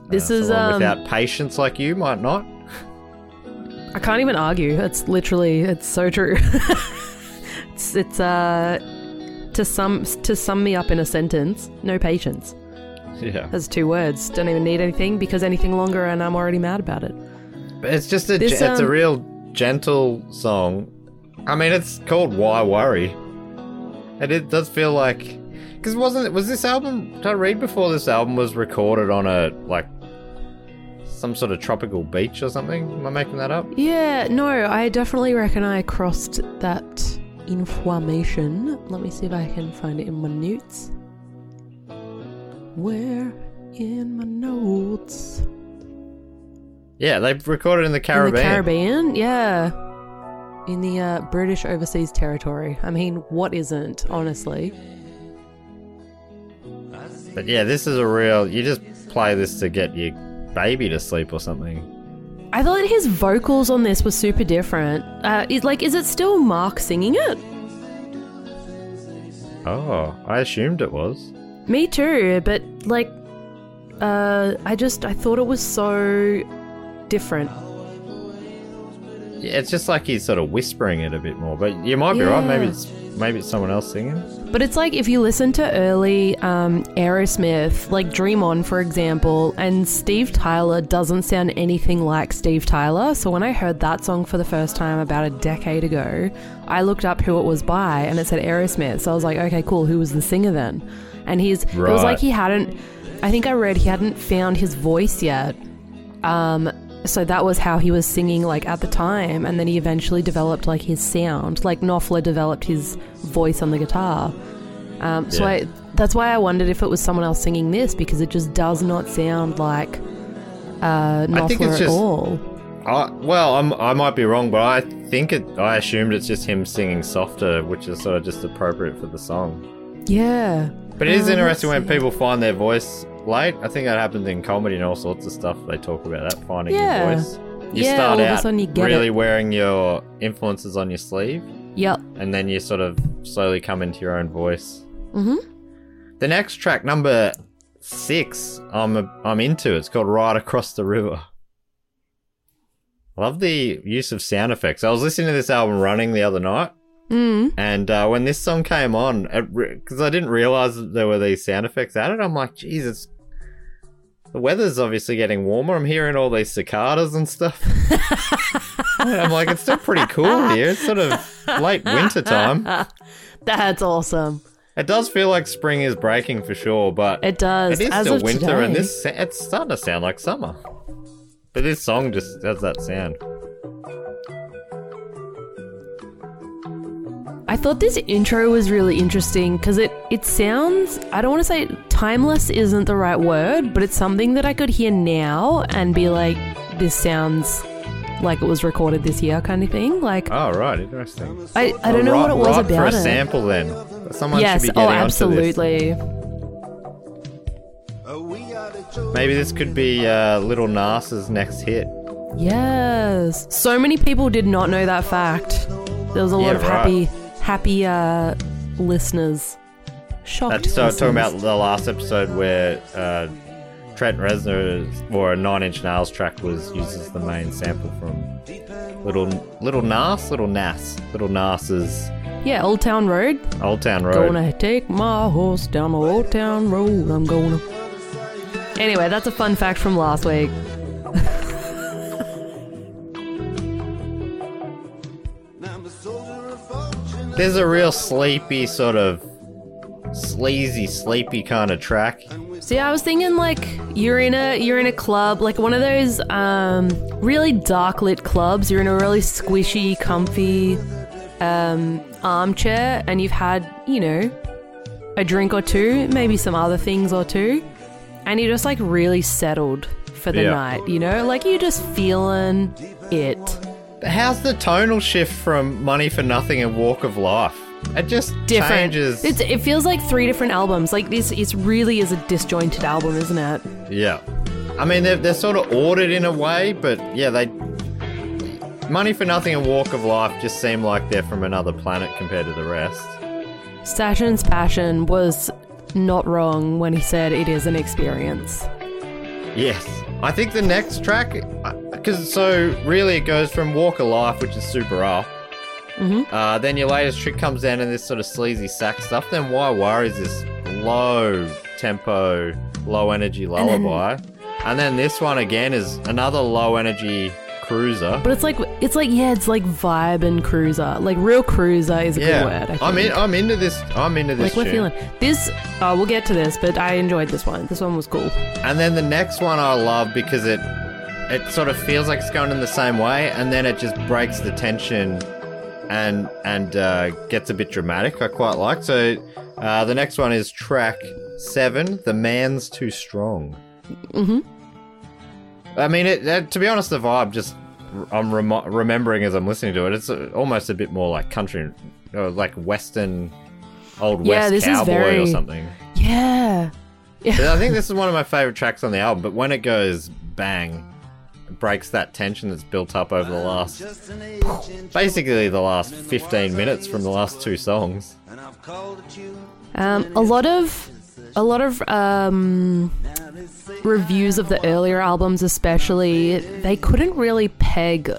Speaker 4: This
Speaker 3: Uh,
Speaker 4: is um,
Speaker 3: without patience like you might not.
Speaker 4: I can't even argue. It's literally, it's so true. it's, it's uh, to sum to sum me up in a sentence. No patience.
Speaker 3: Yeah.
Speaker 4: That's two words. Don't even need anything because anything longer and I'm already mad about it.
Speaker 3: But it's just a
Speaker 4: This,
Speaker 3: it's a
Speaker 4: um,
Speaker 3: real gentle song. I mean, it's called "Why Worry," and it does feel like because wasn't it was this album? Did I read before this album was recorded on a like some sort of tropical beach or something? Am I making that up?
Speaker 4: Yeah, no, I definitely reckon I crossed that information. Let me see if I can find it in my notes. Where in my notes?
Speaker 3: Yeah, they recorded in the Caribbean.
Speaker 4: In the Caribbean, yeah. In the uh, British Overseas Territory. I mean, what isn't, honestly?
Speaker 3: But yeah, this is a real. You just play this to get your baby to sleep or something.
Speaker 4: I thought his vocals on this were super different. Uh, is, like, is it still Mark singing it?
Speaker 3: Oh, I assumed it was.
Speaker 4: Me too, but like, uh, I just I thought it was so different.
Speaker 3: Yeah, it's just like he's sort of whispering it a bit more. But you might be right. Maybe it's maybe it's someone else singing.
Speaker 4: But it's like if you listen to early um, Aerosmith, like Dream On, for example, and Steve Tyler doesn't sound anything like Steve Tyler. So when I heard that song for the first time about a decade ago, I looked up who it was by and it said Aerosmith. So I was like, okay, cool. Who was the singer then? And he's, it was like he hadn't, I think I read he hadn't found his voice yet. Um, so that was how he was singing like at the time, and then he eventually developed like his sound, like Knopfler developed his voice on the guitar. Um, so
Speaker 3: Yeah.
Speaker 4: I, that's why I wondered if it was someone else singing this because it just does not sound like uh,
Speaker 3: I think
Speaker 4: Knopfler
Speaker 3: it's
Speaker 4: at
Speaker 3: just-
Speaker 4: all.
Speaker 3: I, well, I'm, I might be wrong, but I think it. I assumed it's just him singing softer, which is sort of just appropriate for the song.
Speaker 4: Yeah,
Speaker 3: But it is
Speaker 4: Oh,
Speaker 3: interesting when people find their voice late. I think that happens in comedy and all sorts of stuff. They talk about that finding
Speaker 4: Yeah.
Speaker 3: your voice. You
Speaker 4: Yeah,
Speaker 3: start
Speaker 4: all of a
Speaker 3: out
Speaker 4: sudden you get
Speaker 3: really
Speaker 4: it.
Speaker 3: wearing your influences on your sleeve,
Speaker 4: Yep.
Speaker 3: and then you sort of slowly come into your own voice.
Speaker 4: Mhm.
Speaker 3: The next track, number six, I'm I'm into. It's called "Ride Across the River." Love the use of sound effects. I was listening to this album running the other night,
Speaker 4: Mm.
Speaker 3: and uh, when this song came on, because I didn't realize that there were these sound effects added, I'm like, Jesus, the weather's obviously getting warmer. I'm hearing all these cicadas and stuff. and I'm like, it's still pretty cool here. It's sort of late winter time.
Speaker 4: That's awesome.
Speaker 3: It does feel like spring is breaking for sure, but
Speaker 4: It does.
Speaker 3: it is
Speaker 4: As
Speaker 3: still winter,
Speaker 4: today.
Speaker 3: and this it's starting to sound like summer. But this song just has that sound.
Speaker 4: I thought this intro was really interesting because it, it sounds, I don't want to say timeless isn't the right word, but it's something that I could hear now and be like, this sounds like it was recorded this year kind of thing. Like,
Speaker 3: Oh right, interesting.
Speaker 4: I, I don't know
Speaker 3: Right-
Speaker 4: what it was
Speaker 3: right for a
Speaker 4: it.
Speaker 3: sample then. Someone
Speaker 4: yes,
Speaker 3: should be
Speaker 4: oh,
Speaker 3: getting this.
Speaker 4: absolutely.
Speaker 3: Maybe this could be uh, Little Nas's next hit.
Speaker 4: Yes. So many people did not know that fact. There was a lot
Speaker 3: Yeah,
Speaker 4: of
Speaker 3: right.
Speaker 4: happy, happy uh, listeners. Shocked.
Speaker 3: That's so talking about the last episode where uh, Trent Reznor or a Nine Inch Nails track was used as the main sample from Little Little Nas, Little Nas, Little Nas's
Speaker 4: Yeah, Old Town Road.
Speaker 3: Old Town Road.
Speaker 4: Gonna take my horse down the Old Town Road. I'm gonna. Anyway, that's a fun fact from last week.
Speaker 3: There's a real sleepy sort of sleazy, sleepy kind of track.
Speaker 4: See, I was thinking like you're in a you're in a club, like one of those um, really dark lit clubs. You're in a really squishy, comfy um, armchair, and you've had you know a drink or two, maybe some other things or two, and you're just like really settled for the
Speaker 3: Yeah.
Speaker 4: night. You know, like you're just feeling it.
Speaker 3: How's the tonal shift from Money for Nothing and Walk of Life? It just
Speaker 4: Different.
Speaker 3: changes.
Speaker 4: It's, it feels like three different albums. Like this, it really is a disjointed album, isn't it?
Speaker 3: Yeah. I mean, they're, they're sort of ordered in a way, but yeah, they. Money for Nothing and Walk of Life just seem like they're from another planet compared to the rest.
Speaker 4: Sashin's passion was not wrong when he said it is an experience.
Speaker 3: Yes. I think the next track, because so really it goes from Walk of Life, which is super up.
Speaker 4: Mm-hmm.
Speaker 3: Uh, then your latest trick comes down in this sort of sleazy sax stuff. Then Why Worry is this low tempo, low energy
Speaker 4: then-
Speaker 3: lullaby. And then, this one again is another low energy cruiser.
Speaker 4: But it's like it's like yeah, it's like vibe and cruiser. Like real cruiser is a
Speaker 3: yeah,
Speaker 4: good word. I think.
Speaker 3: I'm in. I'm into this. I'm into this.
Speaker 4: like we're
Speaker 3: tune.
Speaker 4: feeling this. Uh, we'll get to this, but I enjoyed this one. This one was cool.
Speaker 3: And then the next one I love because it it sort of feels like it's going in the same way, and then it just breaks the tension and and uh, gets a bit dramatic. I quite like. So uh, the next one is track seven. The man's too strong.
Speaker 4: Mhm.
Speaker 3: I mean, it, uh, to be honest, the vibe just I'm remo- remembering as I'm listening to it. It's uh, almost a bit more like country, or like western, old
Speaker 4: Yeah,
Speaker 3: west
Speaker 4: this is
Speaker 3: cowboy or something.
Speaker 4: Yeah.
Speaker 3: Yeah, I think this is one of my favorite tracks on the album, but when it goes bang, it breaks that tension that's built up over the last basically the last 15 minutes from the last two songs.
Speaker 4: Um, a lot of a lot of um, reviews of the earlier albums, especially, they couldn't really peg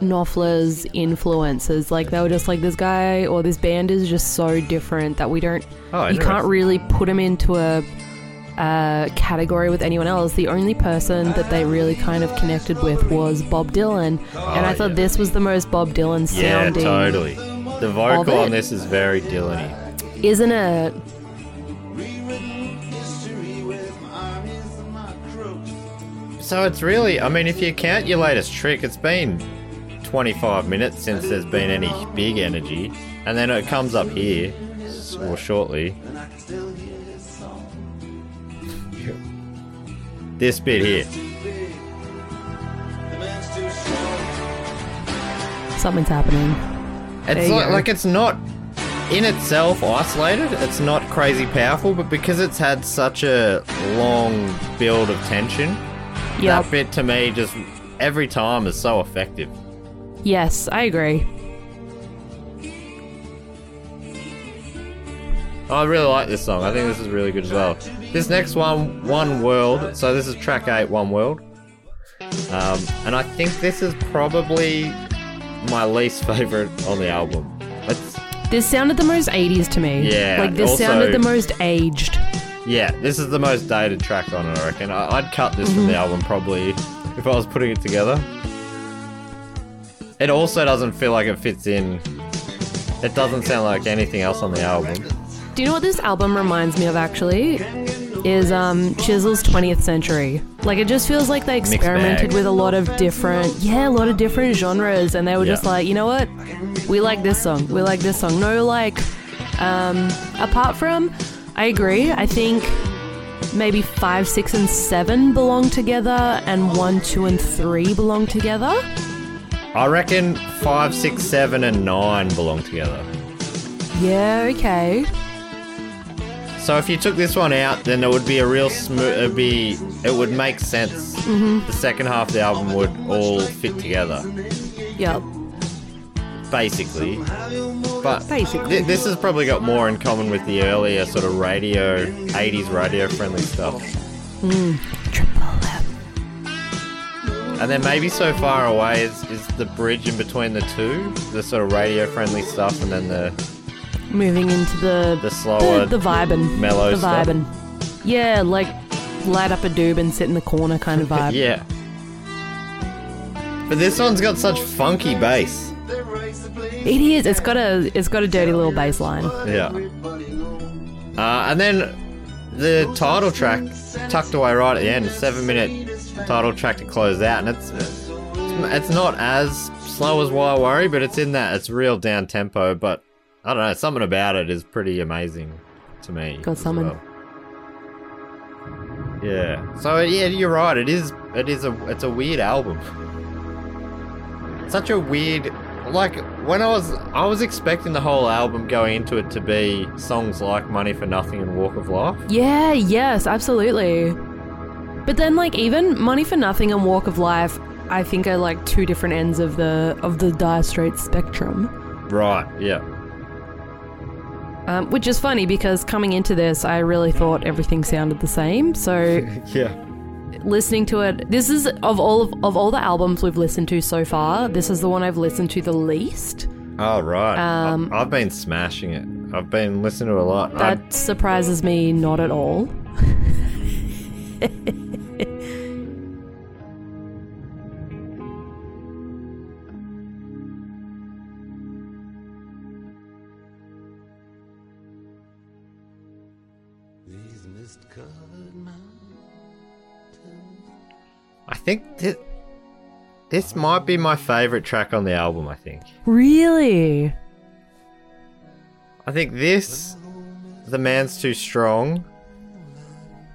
Speaker 4: Knopfler's influences. Like they were just like this guy or this band is just so different that we don't.
Speaker 3: Oh,
Speaker 4: you can't really put him into a. Uh, category with anyone else. The only person that they really kind of connected with was Bob Dylan, and I thought
Speaker 3: yeah.
Speaker 4: this was the most Bob Dylan sounding.
Speaker 3: Yeah, totally. The vocal on this is very Dylan-y.
Speaker 4: isn't it?
Speaker 3: So it's really, I mean, if you count your latest trick, it's been 25 minutes since there's been any big energy, and then it comes up here, or shortly. This bit here.
Speaker 4: Something's happening.
Speaker 3: It's like, like it's not in itself, isolated, it's not crazy powerful, but because it's had such a long build of tension,
Speaker 4: Yep.
Speaker 3: that bit to me just every time is so effective.
Speaker 4: Yes, I agree.
Speaker 3: I really like this song. I think this is really good as well. This next one, One World. So this is track eight, One World. Um, and I think this is probably my least favorite on the album. It's,
Speaker 4: This sounded the most 80s to me.
Speaker 3: Yeah,
Speaker 4: Like, this
Speaker 3: also-
Speaker 4: sounded the most aged.
Speaker 3: Yeah, this is the most dated track on it. I reckon. I, I'd cut this from the album probably if I was putting it together. It also doesn't feel like it fits in. It doesn't sound like anything else on the album.
Speaker 4: Do you know what this album reminds me of actually? Is um Chisel's 20th Century. Like it just feels like they experimented with a lot of different yeah, a lot of different genres and they were just like, you know what? We like this song. We like this song. No like um apart from I agree. I think maybe 5, 6 and 7 belong together and 1, 2 and 3 belong together.
Speaker 3: I reckon five, six, seven, and nine belong together.
Speaker 4: Yeah, okay.
Speaker 3: So if you took this one out, then it would be a real smooth. It'd be. It would make sense. Mm-hmm. The second half of the album would all fit together,
Speaker 4: Yep.
Speaker 3: basically. But
Speaker 4: Basically.
Speaker 3: thi- this has probably got more in common with the earlier sort of radio, 80s radio friendly stuff. Hmm.
Speaker 4: Triple M.
Speaker 3: And then maybe so far away is, is the bridge in between the two, the sort of radio friendly stuff, and then the
Speaker 4: moving into the
Speaker 3: The slower,
Speaker 4: the, the vibing,
Speaker 3: mellow
Speaker 4: the
Speaker 3: stuff.
Speaker 4: vibing. Yeah, like light up a doob and sit in the corner kind of vibe.
Speaker 3: yeah. But this one's got such funky bass.
Speaker 4: It is. It's got a it's got a dirty little bass line.
Speaker 3: Yeah. Uh, and then the title track tucked away right at the end, a seven minute title track to close out, and it's it's, it's not as slow as Why Worry, but it's in that it's real down tempo. But I don't know, something about it is pretty amazing to me.
Speaker 4: Got something.
Speaker 3: well. Yeah. So yeah, you're right. It is. It is a. It's a weird album. Such a weird. Like when I was, I was expecting the whole album going into it to be songs like "Money for Nothing" and "Walk of Life."
Speaker 4: Yeah. Yes. Absolutely. But then, like, even "Money for Nothing" and "Walk of Life," I think are like two different ends of the of the Dire Straits spectrum.
Speaker 3: Right. Yeah.
Speaker 4: Um, which is funny because coming into this, I really thought everything sounded the same. So
Speaker 3: Yeah.
Speaker 4: Listening to it, this is of all of, of all the albums we've listened to so far, this is the one I've listened to the least.
Speaker 3: Oh right.
Speaker 4: Um,
Speaker 3: I- I've been smashing it. I've been listening to a lot. I-
Speaker 4: That surprises me not at all.
Speaker 5: These mist-covered mountains.
Speaker 3: I think this, this might be my favorite track on the album. I think.
Speaker 4: Really?
Speaker 3: I think this, The Man's Too Strong.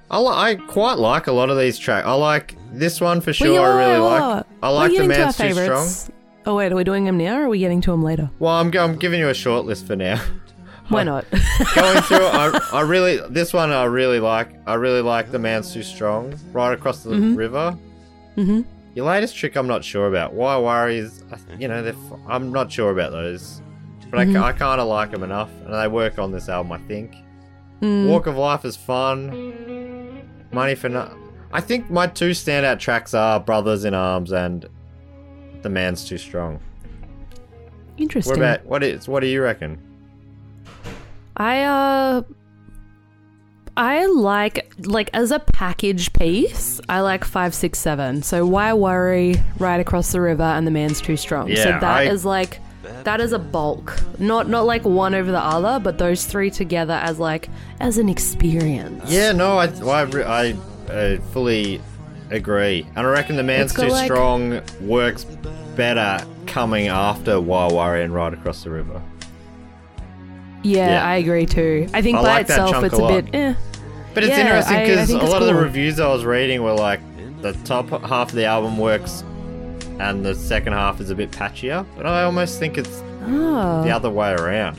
Speaker 3: I, li- I quite like a lot of these tracks. I like this one for sure. I really like. I like The Man's Too Strong.
Speaker 4: Oh wait, are we doing them now or are we getting to them later?
Speaker 3: Well, I'm, I'm giving you a short list for now.
Speaker 4: Why not?
Speaker 3: Going through, I, I really this one I really like. I really like The Man's Too Strong. Right across the mm-hmm. river.
Speaker 4: Mm-hmm.
Speaker 3: Your latest trick, I'm not sure about. Why worries? You know, f- I'm not sure about those, but I, I kind of like them enough, and they work on this album. I think.
Speaker 4: Mm.
Speaker 3: Walk of Life is fun. Money for no. I think my two standout tracks are Brothers in Arms and The Man's Too Strong.
Speaker 4: Interesting.
Speaker 3: What about what is? What do you reckon?
Speaker 4: I uh I like like as a package piece, I like five, six, seven. So why worry right across the river and the man's too strong. so
Speaker 3: Yeah,
Speaker 4: that is
Speaker 3: I-
Speaker 4: like that is a bulk. Not not like one over the other, but those three together as like as an experience.
Speaker 3: Yeah, no, I I, re- I uh, fully agree, and I reckon The Man's Too
Speaker 4: like-
Speaker 3: Strong works better coming after Why Worry and Right Across the River.
Speaker 4: Yeah,
Speaker 3: Yeah.
Speaker 4: I agree too. I think
Speaker 3: I
Speaker 4: by
Speaker 3: like
Speaker 4: itself it's
Speaker 3: a
Speaker 4: a, bit eh.
Speaker 3: But it's
Speaker 4: Yeah,
Speaker 3: interesting because a lot of the reviews I was reading were like the top half of the album works and the second half is a bit patchier. But I almost think it's
Speaker 4: Oh.
Speaker 3: the other way around.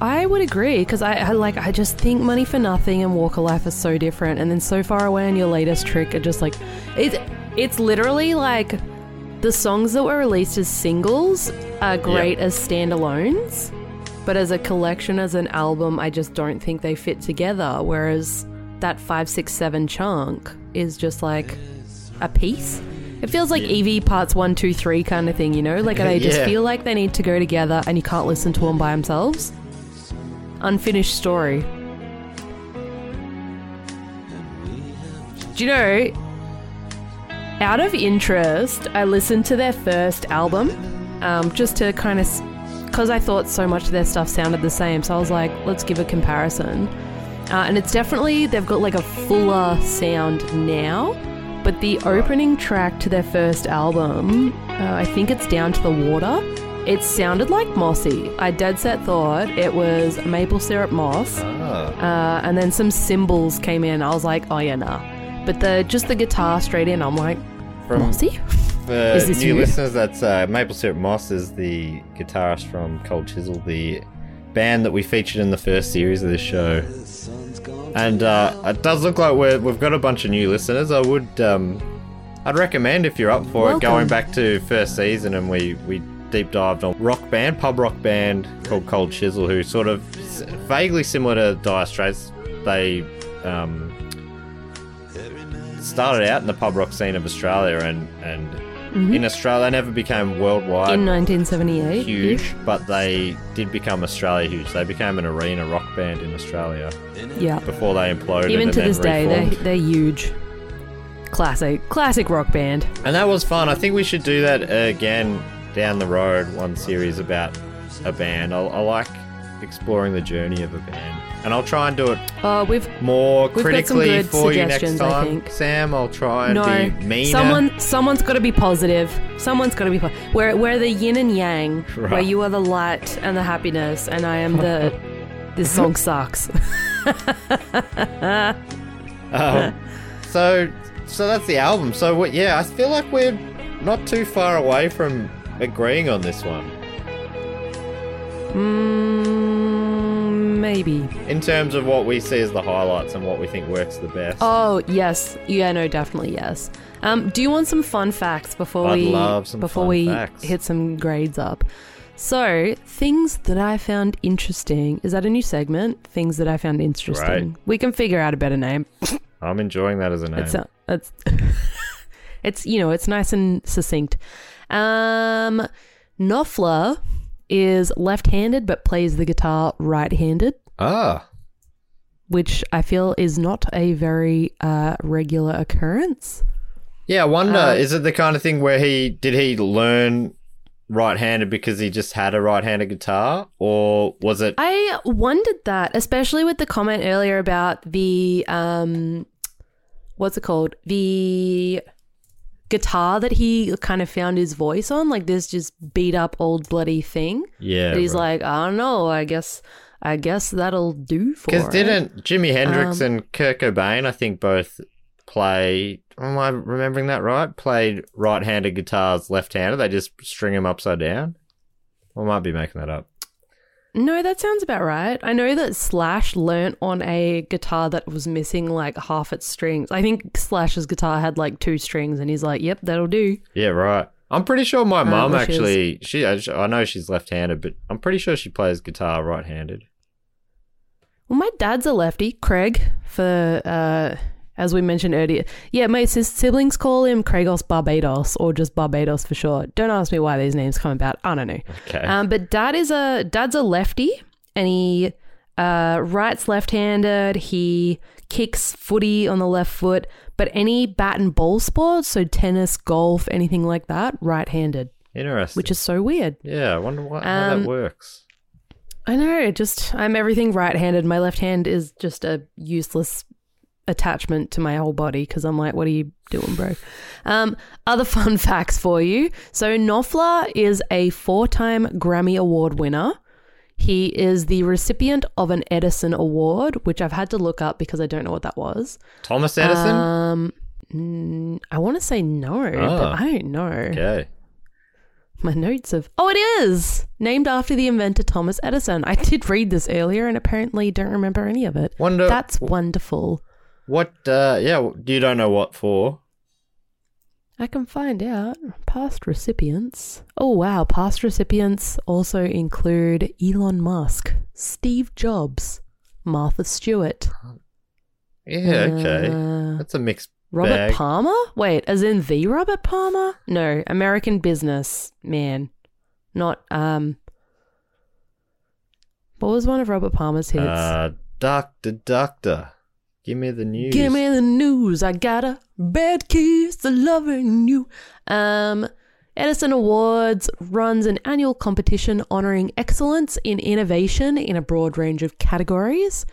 Speaker 4: I would agree because I, I like I just think Money for Nothing and Walk of Life are so different, and then So Far Away and your latest trick are just like it. It's literally like the songs that were released as singles are great as standalones, but as a collection, as an album, I just don't think they fit together. Whereas that five, six, seven chunk is just like a piece. It feels like Evie parts one, two, three kind of thing, you know? Like they just
Speaker 3: Yeah.
Speaker 4: feel like they need to go together and you can't listen to them by themselves. Unfinished story. Do you know, out of interest, I listened to their first album um, just to kind of, because I thought so much of their stuff sounded the same. So I was like, let's give a comparison. Uh, and it's definitely, they've got like a fuller sound now. But the opening track to their first album, uh, I think it's Down to the Water, it sounded like Mossy. I dead set thought it was maple syrup moss. Uh, and then some cymbals came in. I was like, oh yeah, nah. But the just the guitar straight in, I'm like,
Speaker 3: From
Speaker 4: Mossy?
Speaker 3: For new
Speaker 4: you?
Speaker 3: listeners, that's uh, Maple Syrup Moss is the guitarist from Cold Chisel, the band that we featured in the first series of this show. And uh, it does look like we're, we've got a bunch of new listeners. I would, um, I'd recommend if you're up for it, going back to first season and we we deep dived on rock band, pub rock band called Cold Chisel, who sort of s- vaguely similar to Dire Straits. They um, started out in the pub rock scene of Australia and and Mm-hmm. in Australia they never became worldwide
Speaker 4: In 1978.
Speaker 3: huge, but they did become Australia huge. They became an arena rock band in Australia
Speaker 4: Yeah.
Speaker 3: before they imploded.
Speaker 4: Even to this day, they, they're huge. Classic, classic rock band.
Speaker 3: And that was fun. I think we should do that again down the road. One series about a band. I, I like exploring the journey of a band, and I'll try and do it
Speaker 4: Oh, we've
Speaker 3: more
Speaker 4: We've
Speaker 3: critically for you next time,
Speaker 4: think.
Speaker 3: Sam. I'll try and
Speaker 4: no.
Speaker 3: be meaner.
Speaker 4: Someone, someone's got to be positive. Someone's got to be. Po- we're we're the yin and yang. Where you are the light and the happiness, and I am the. this song sucks.
Speaker 3: Um, so, so that's the album. So, what? Yeah, I feel like we're not too far away from agreeing on this one
Speaker 4: mm, maybe.
Speaker 3: in terms of what we see as the highlights and what we think works the best.
Speaker 4: Oh yes, yeah, no, definitely yes. Um, do you want some fun facts before
Speaker 3: I'd
Speaker 4: we before we
Speaker 3: facts.
Speaker 4: hit some grades up? So things that I found interesting is that a new segment? Things that I found interesting.
Speaker 3: Right.
Speaker 4: We can figure out a better name.
Speaker 3: I'm enjoying that as a name.
Speaker 4: It's uh, it's it's you know it's nice and succinct. Um, Knopfler is left-handed but plays the guitar right-handed,
Speaker 3: ah,
Speaker 4: which I feel is not a very uh, regular occurrence.
Speaker 3: yeah. I wonder,
Speaker 4: Um,
Speaker 3: is it the kind of thing where he did he learn right-handed because he just had a right-handed guitar, or was it?
Speaker 4: I wondered that, especially with the comment earlier about the um, what's it called? The guitar that he kind of found his voice on, like this just beat up old bloody thing.
Speaker 3: yeah,
Speaker 4: And he's
Speaker 3: right.
Speaker 4: like, I don't know. I guess, I guess that'll do for.
Speaker 3: Because didn't Jimi Hendrix
Speaker 4: Um,
Speaker 3: and Kurt Cobain, I think, both play? Am I remembering that right? Played right-handed guitars left-handed. They just string them upside down. I might be making that up.
Speaker 4: No, that sounds about right. I know that Slash learnt on a guitar that was missing like half its strings. I think Slash's guitar had like two strings, and he's like, "Yep, that'll do."
Speaker 3: Yeah, right. I'm pretty sure my mum
Speaker 4: which
Speaker 3: actually. She, I know she's left-handed, but I'm pretty sure she plays guitar right-handed.
Speaker 4: Well, my dad's a lefty, Craig, for uh, as we mentioned earlier. Yeah, my sis- siblings call him Craigos Barbados or just Barbados for short. Don't ask me why these names come about. I don't know.
Speaker 3: Okay.
Speaker 4: Um, but dad is a dad's a lefty, and he uh, writes left-handed. He kicks footy on the left foot, but any bat and ball sports, so tennis, golf, anything like that, right-handed,
Speaker 3: Interesting.
Speaker 4: which is so weird.
Speaker 3: yeah, I wonder what, how
Speaker 4: Um,
Speaker 3: that works.
Speaker 4: I know. Just I'm everything right-handed. My left hand is just a useless attachment to my whole body because I'm like, what are you doing, bro? Um, other fun facts for you. So Knopfler is a four-time Grammy Award winner. He is the recipient of an Edison Award, which I've had to look up because I don't know what that was.
Speaker 3: Thomas Edison.
Speaker 4: Um, mm, I want to say no,
Speaker 3: Oh.
Speaker 4: but I don't know.
Speaker 3: okay.
Speaker 4: My notes have. Oh, it is! Named after the inventor Thomas Edison. I did read this earlier and apparently don't remember any of it.
Speaker 3: Wonder
Speaker 4: That's wonderful.
Speaker 3: What. Uh, yeah, you don't know what for.
Speaker 4: I can find out. Past recipients. Oh, wow. Past recipients also include Elon Musk, Steve Jobs, Martha Stewart,
Speaker 3: Yeah, okay.
Speaker 4: Uh,
Speaker 3: That's a mixed
Speaker 4: Robert
Speaker 3: bag.
Speaker 4: Palmer? Wait, as in the Robert Palmer? No, American business man. Not, um. What was one of Robert Palmer's hits?
Speaker 3: Uh, doctor, doctor, give me the news.
Speaker 4: Give me the news. I got a bad case of loving you. Um, Edison Awards runs an annual competition honoring excellence in innovation in a broad range of categories.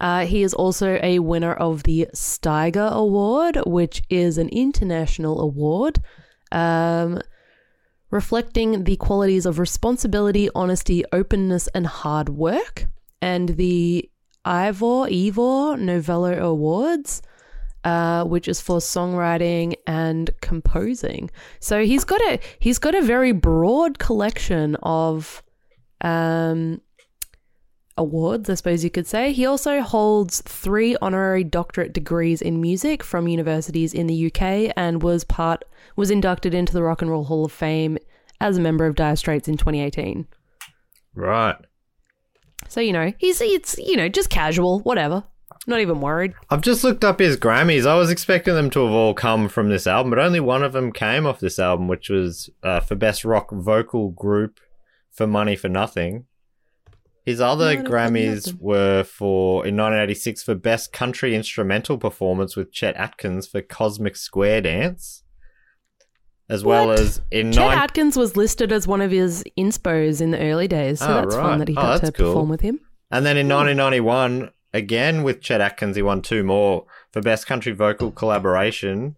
Speaker 4: Uh, he is also a winner of the Steiger Award, which is an international award um, reflecting the qualities of responsibility, honesty, openness, and hard work. And the Ivor Ivor Novello Awards, uh, which is for songwriting and composing. So he's got a he's got a very broad collection of um, awards, I suppose you could say. He also holds three honorary doctorate degrees in music from universities in the UK and was part was inducted into the Rock and Roll Hall of Fame as a member of Dire Straits in 2018.
Speaker 3: Right.
Speaker 4: So you know he's it's you know just casual, whatever. Not even worried.
Speaker 3: I've just looked up his Grammys. I was expecting them to have all come from this album, but only one of them came off this album, which was uh, for Best Rock Vocal Group for Money for Nothing. His other
Speaker 4: for
Speaker 3: Grammys were for in 1986 for Best Country Instrumental Performance with Chet Atkins for Cosmic Square Dance, as well as in
Speaker 4: Chet
Speaker 3: nine-
Speaker 4: Atkins was listed as one of his inspos in the early days, so
Speaker 3: Oh,
Speaker 4: that's
Speaker 3: right.
Speaker 4: fun that he
Speaker 3: Oh,
Speaker 4: got to
Speaker 3: cool.
Speaker 4: perform with him.
Speaker 3: And then in 1991, again with Chet Atkins, he won two more for Best Country Vocal Collaboration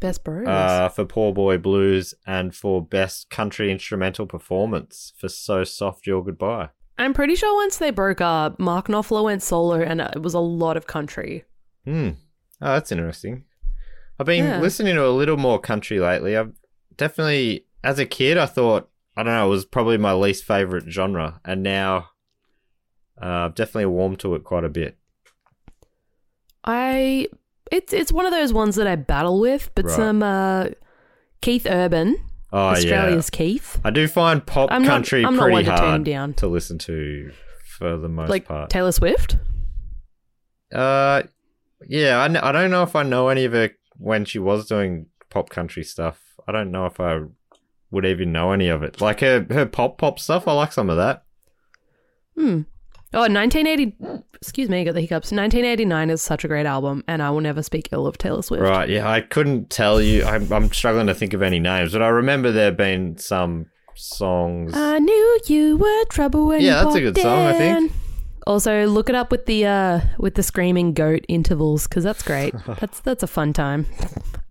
Speaker 4: Best bros.
Speaker 3: uh, for Poor Boy Blues and for Best Country Instrumental Performance for So Soft Your Goodbye.
Speaker 4: I'm pretty sure once they broke up, Mark Knopfler went solo, and it was a lot of country.
Speaker 3: Hmm. Oh, that's interesting. I've been
Speaker 4: Yeah.
Speaker 3: listening to a little more country lately. I've definitely, as a kid, I thought, I don't know, it was probably my least favorite genre. And now uh, I've definitely warmed to it quite a bit.
Speaker 4: I it's it's one of those ones that I battle with, but
Speaker 3: Right.
Speaker 4: some uh, Keith Urban,
Speaker 3: Oh,
Speaker 4: Australia's
Speaker 3: yeah.
Speaker 4: Keith,
Speaker 3: I do find pop
Speaker 4: I'm
Speaker 3: country
Speaker 4: not
Speaker 3: pretty
Speaker 4: to
Speaker 3: hard
Speaker 4: down.
Speaker 3: to listen to for the most
Speaker 4: like
Speaker 3: part.
Speaker 4: Taylor Swift.
Speaker 3: Uh, yeah, I, I don't know if I know any of her when she was doing pop country stuff. I don't know if I would even know any of it. Like her her pop pop stuff, I like some of that.
Speaker 4: Hmm. Oh, 1980. Excuse me, I got the hiccups. 1989 is such a great album, and I will never speak ill of Taylor Swift.
Speaker 3: Right? Yeah, I couldn't tell you. I'm I'm struggling to think of any names, but I remember there being some songs.
Speaker 4: I knew you were trouble when
Speaker 3: Yeah,
Speaker 4: you
Speaker 3: that's a good
Speaker 4: walked
Speaker 3: song, I think.
Speaker 4: Also, look it up with the uh with the screaming goat intervals because that's great. that's that's a fun time.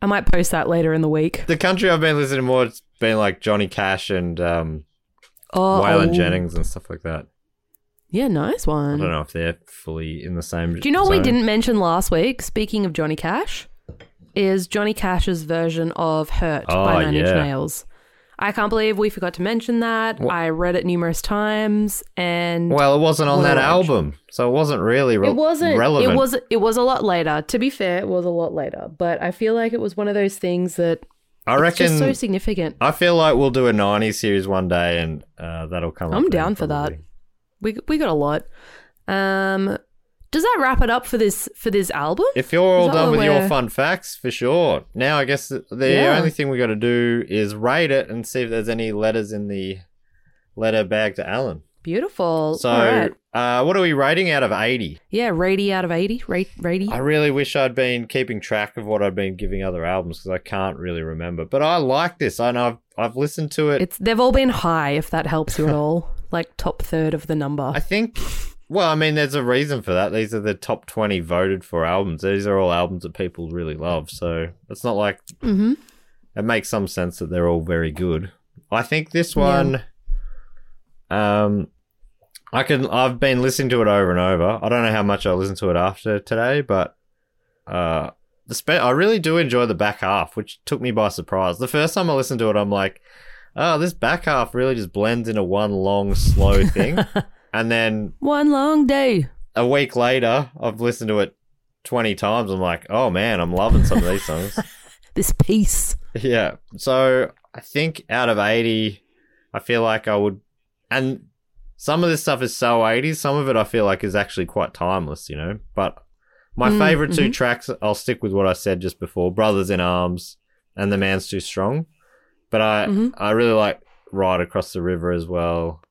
Speaker 4: I might post that later in the week.
Speaker 3: the country I've been listening more, it's been like Johnny Cash and um,
Speaker 4: Oh,
Speaker 3: Waylon
Speaker 4: oh.
Speaker 3: Jennings and stuff like that.
Speaker 4: Yeah, nice one.
Speaker 3: I don't know if they're fully in the same.
Speaker 4: Do you know what we didn't mention last week? Speaking of Johnny Cash, is Johnny Cash's version of "Hurt" by
Speaker 3: Oh,
Speaker 4: Nine Inch. Nails. I can't believe we forgot to mention that.
Speaker 3: Wha-
Speaker 4: I read it numerous times, and
Speaker 3: Well, it wasn't on that album, so it wasn't really re-
Speaker 4: it wasn't.
Speaker 3: relevant.
Speaker 4: It was. It was a lot later. To be fair, it was a lot later. But I feel like it was one of those things that
Speaker 3: I reckon.
Speaker 4: just so significant.
Speaker 3: I feel like we'll do a '90s series one day, and uh, that'll come.
Speaker 4: I'm down for that. We we got a lot. Um, does that wrap it up for this for this album?
Speaker 3: If you're all done with your fun facts, for sure. Now, I guess the,
Speaker 4: Yeah.
Speaker 3: only thing we got to do is rate it and see if there's any letters in the letter bag to Alan.
Speaker 4: Beautiful.
Speaker 3: So,
Speaker 4: right.
Speaker 3: uh, what are we rating out of 80?
Speaker 4: Yeah, Rady out of eighty. Rate Rady.
Speaker 3: I really wish I'd been keeping track of what I'd been giving other albums because I can't really remember. But I like this. I know I've, I've listened to it.
Speaker 4: It's they've all been high, if that helps you at all. Like top third of the number.
Speaker 3: I think. Well, I mean, there's a reason for that. These are the top 20 voted for albums. These are all albums that people really love. So it's not like
Speaker 4: mm-hmm.
Speaker 3: it makes some sense that they're all very good. I think this one, um, I can. I've been listening to it over and over. I don't know how much I listened to it after today, but uh, the spe- I really do enjoy the back half, which took me by surprise. The first time I listened to it, I'm like, oh, this back half really just blends into one long, slow thing. and then
Speaker 4: One long day.
Speaker 3: a week later, I've listened to it 20 times. I'm like, oh man, I'm loving some of these songs.
Speaker 4: This piece.
Speaker 3: yeah. So I think out of 80, I feel like I would. And some of this stuff is so 80s. Some of it I feel like is actually quite timeless, you know? But my
Speaker 4: Mm,
Speaker 3: favorite 2
Speaker 4: mhm.
Speaker 3: tracks, I'll stick with what I said just before Brothers in Arms and The Man's Too Strong. But I,
Speaker 4: Mhm.
Speaker 3: I really like Ride Across the River as well.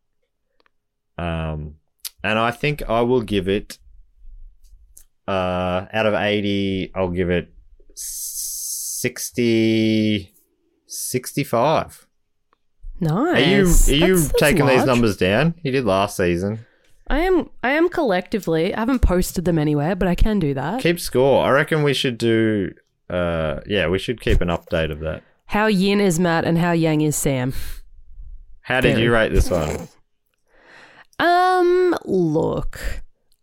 Speaker 3: Um, and I think I will give it, uh, out of 80, I'll give it 60, 65.
Speaker 4: Nice.
Speaker 3: Are you, are you
Speaker 4: That's- that's
Speaker 3: taking these numbers down? You did last season.
Speaker 4: I am. I am collectively. I haven't posted them anywhere, but I can do that.
Speaker 3: Keep score. I reckon we should do, uh, yeah, we should keep an update of that.
Speaker 4: how Yin is Matt and how Yang is Sam.
Speaker 3: How did
Speaker 4: Very.
Speaker 3: you rate this one?
Speaker 4: Um, look,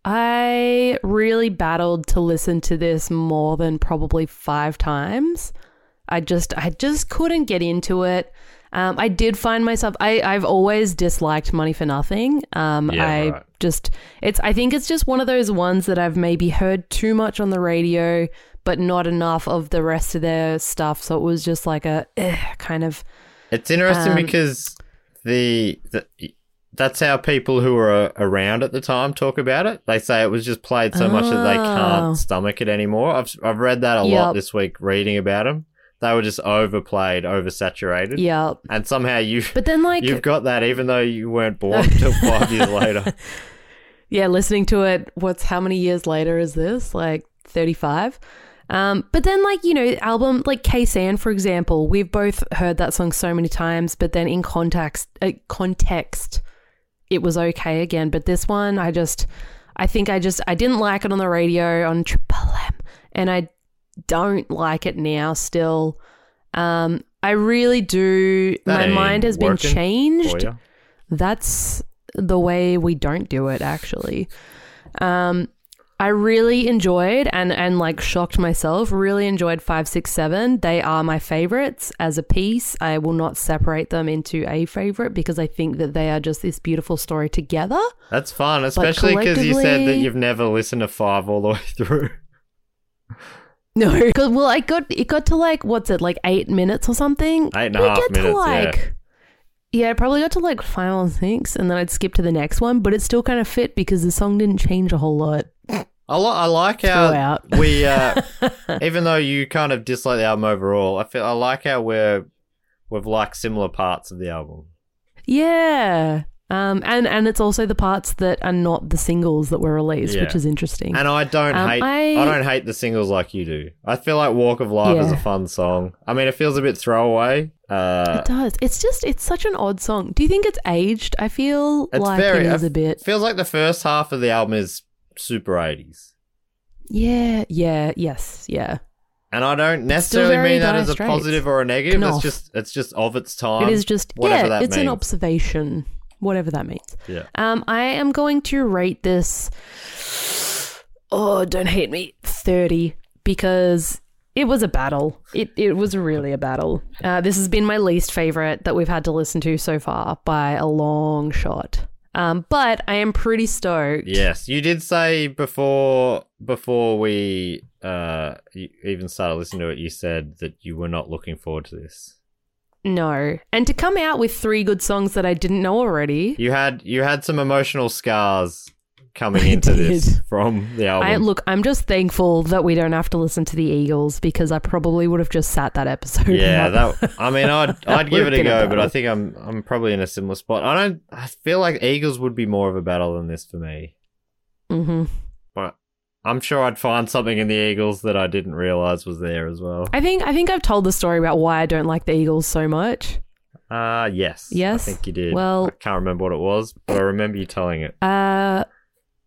Speaker 4: I really battled to listen to this more than probably five times. I just, I just couldn't get into it. Um, I did find myself. I, I've always disliked Money for Nothing. Um,
Speaker 3: Yeah,
Speaker 4: I
Speaker 3: right.
Speaker 4: just, it's. I think it's just one of those ones that I've maybe heard too much on the radio, but not enough of the rest of their stuff. So it was just like a eh, kind of.
Speaker 3: It's interesting
Speaker 4: Um,
Speaker 3: because the, the that's how people who were around at the time talk about it. They say it was just played so much that they
Speaker 4: Oh.
Speaker 3: can't stomach it anymore. I've I've read that a lot this week reading about them. They were just overplayed, oversaturated.
Speaker 4: Yeah,
Speaker 3: And somehow you
Speaker 4: but then like
Speaker 3: you've got that even though you weren't born until 5 years later.
Speaker 4: yeah, listening to it, what's how many years later is this? Like 35? Um, but then, like, you know, album like Khe Sanh, for example, we've both heard that song so many times, but then in context, uh, context, it was okay again. But this one, I just, I think I just, I didn't like it on the radio on Triple M, and I don't like it now still. Um, I really do.
Speaker 3: That
Speaker 4: my mind has been changed that's the way we don't do it actually um i really enjoyed and and like shocked myself really enjoyed 567 they are my favorites as a piece. I will not separate them into a favorite because i think that they are just this beautiful story together.
Speaker 3: That's fun, especially because you said that you've never listened to 5 all the way through.
Speaker 4: no because well i got it got to like what's it like eight minutes or something?
Speaker 3: Eight and a
Speaker 4: We'd get to,
Speaker 3: minutes, yeah.
Speaker 4: like yeah I probably got to like five or six and then i'd skip to the next one but it still kind of fit because the song didn't change a whole lot
Speaker 3: I, li- I like how
Speaker 4: throughout
Speaker 3: we uh even though you kind of dislike the album overall, I feel I like how we're we've liked similar parts of the album.
Speaker 4: Yeah. Um, and, and it's also the parts that are not the singles that were released,
Speaker 3: Yeah.
Speaker 4: which is interesting.
Speaker 3: And I don't
Speaker 4: Um,
Speaker 3: hate I...
Speaker 4: I-
Speaker 3: don't hate the singles like you do. I feel like Walk of Life is a
Speaker 4: Yeah.
Speaker 3: fun song. I mean, it feels a bit throwaway. Uh,
Speaker 4: it does. It's just, it's such an odd song. Do you think it's aged? I feel
Speaker 3: it's
Speaker 4: like
Speaker 3: very.
Speaker 4: it is a bit.
Speaker 3: feels like the first half of the album is super eighties,
Speaker 4: Yeah, yeah, yes, yeah.
Speaker 3: and I don't necessarily mean that as a
Speaker 4: Straits.
Speaker 3: positive or a negative. It's just it's just of its time.
Speaker 4: it is just,
Speaker 3: whatever
Speaker 4: yeah, it's an observation, whatever that means.
Speaker 3: Yeah.
Speaker 4: Um, I am going to rate this. Oh, don't hate me. Thirty because it was a battle. It it was really a battle. Uh, this has been my least favorite that we've had to listen to so far by a long shot. Um, but I am pretty stoked.
Speaker 3: Yes, you did say before before we uh even started listening to it. You said that you were not looking forward to this.
Speaker 4: No, and to come out with three good songs that I didn't know already.
Speaker 3: You had you had some emotional scars coming into this from the album.
Speaker 4: I look. I'm just thankful that we don't have to listen to the Eagles because I probably would have just sat that episode.
Speaker 3: yeah, that. I mean, I'd I'd give it a go, but I think I'm I'm probably in a similar spot. I don't. I feel like Eagles would be more of a battle than this for me,
Speaker 4: hmm
Speaker 3: but I'm sure I'd find something in the Eagles that I didn't realize was there as well.
Speaker 4: I think I think I've told the story about why I don't like the Eagles so much.
Speaker 3: Uh yes,
Speaker 4: Yes?
Speaker 3: I think you did.
Speaker 4: Well-
Speaker 3: I can't remember what it was, but I remember you telling it.
Speaker 4: Uh,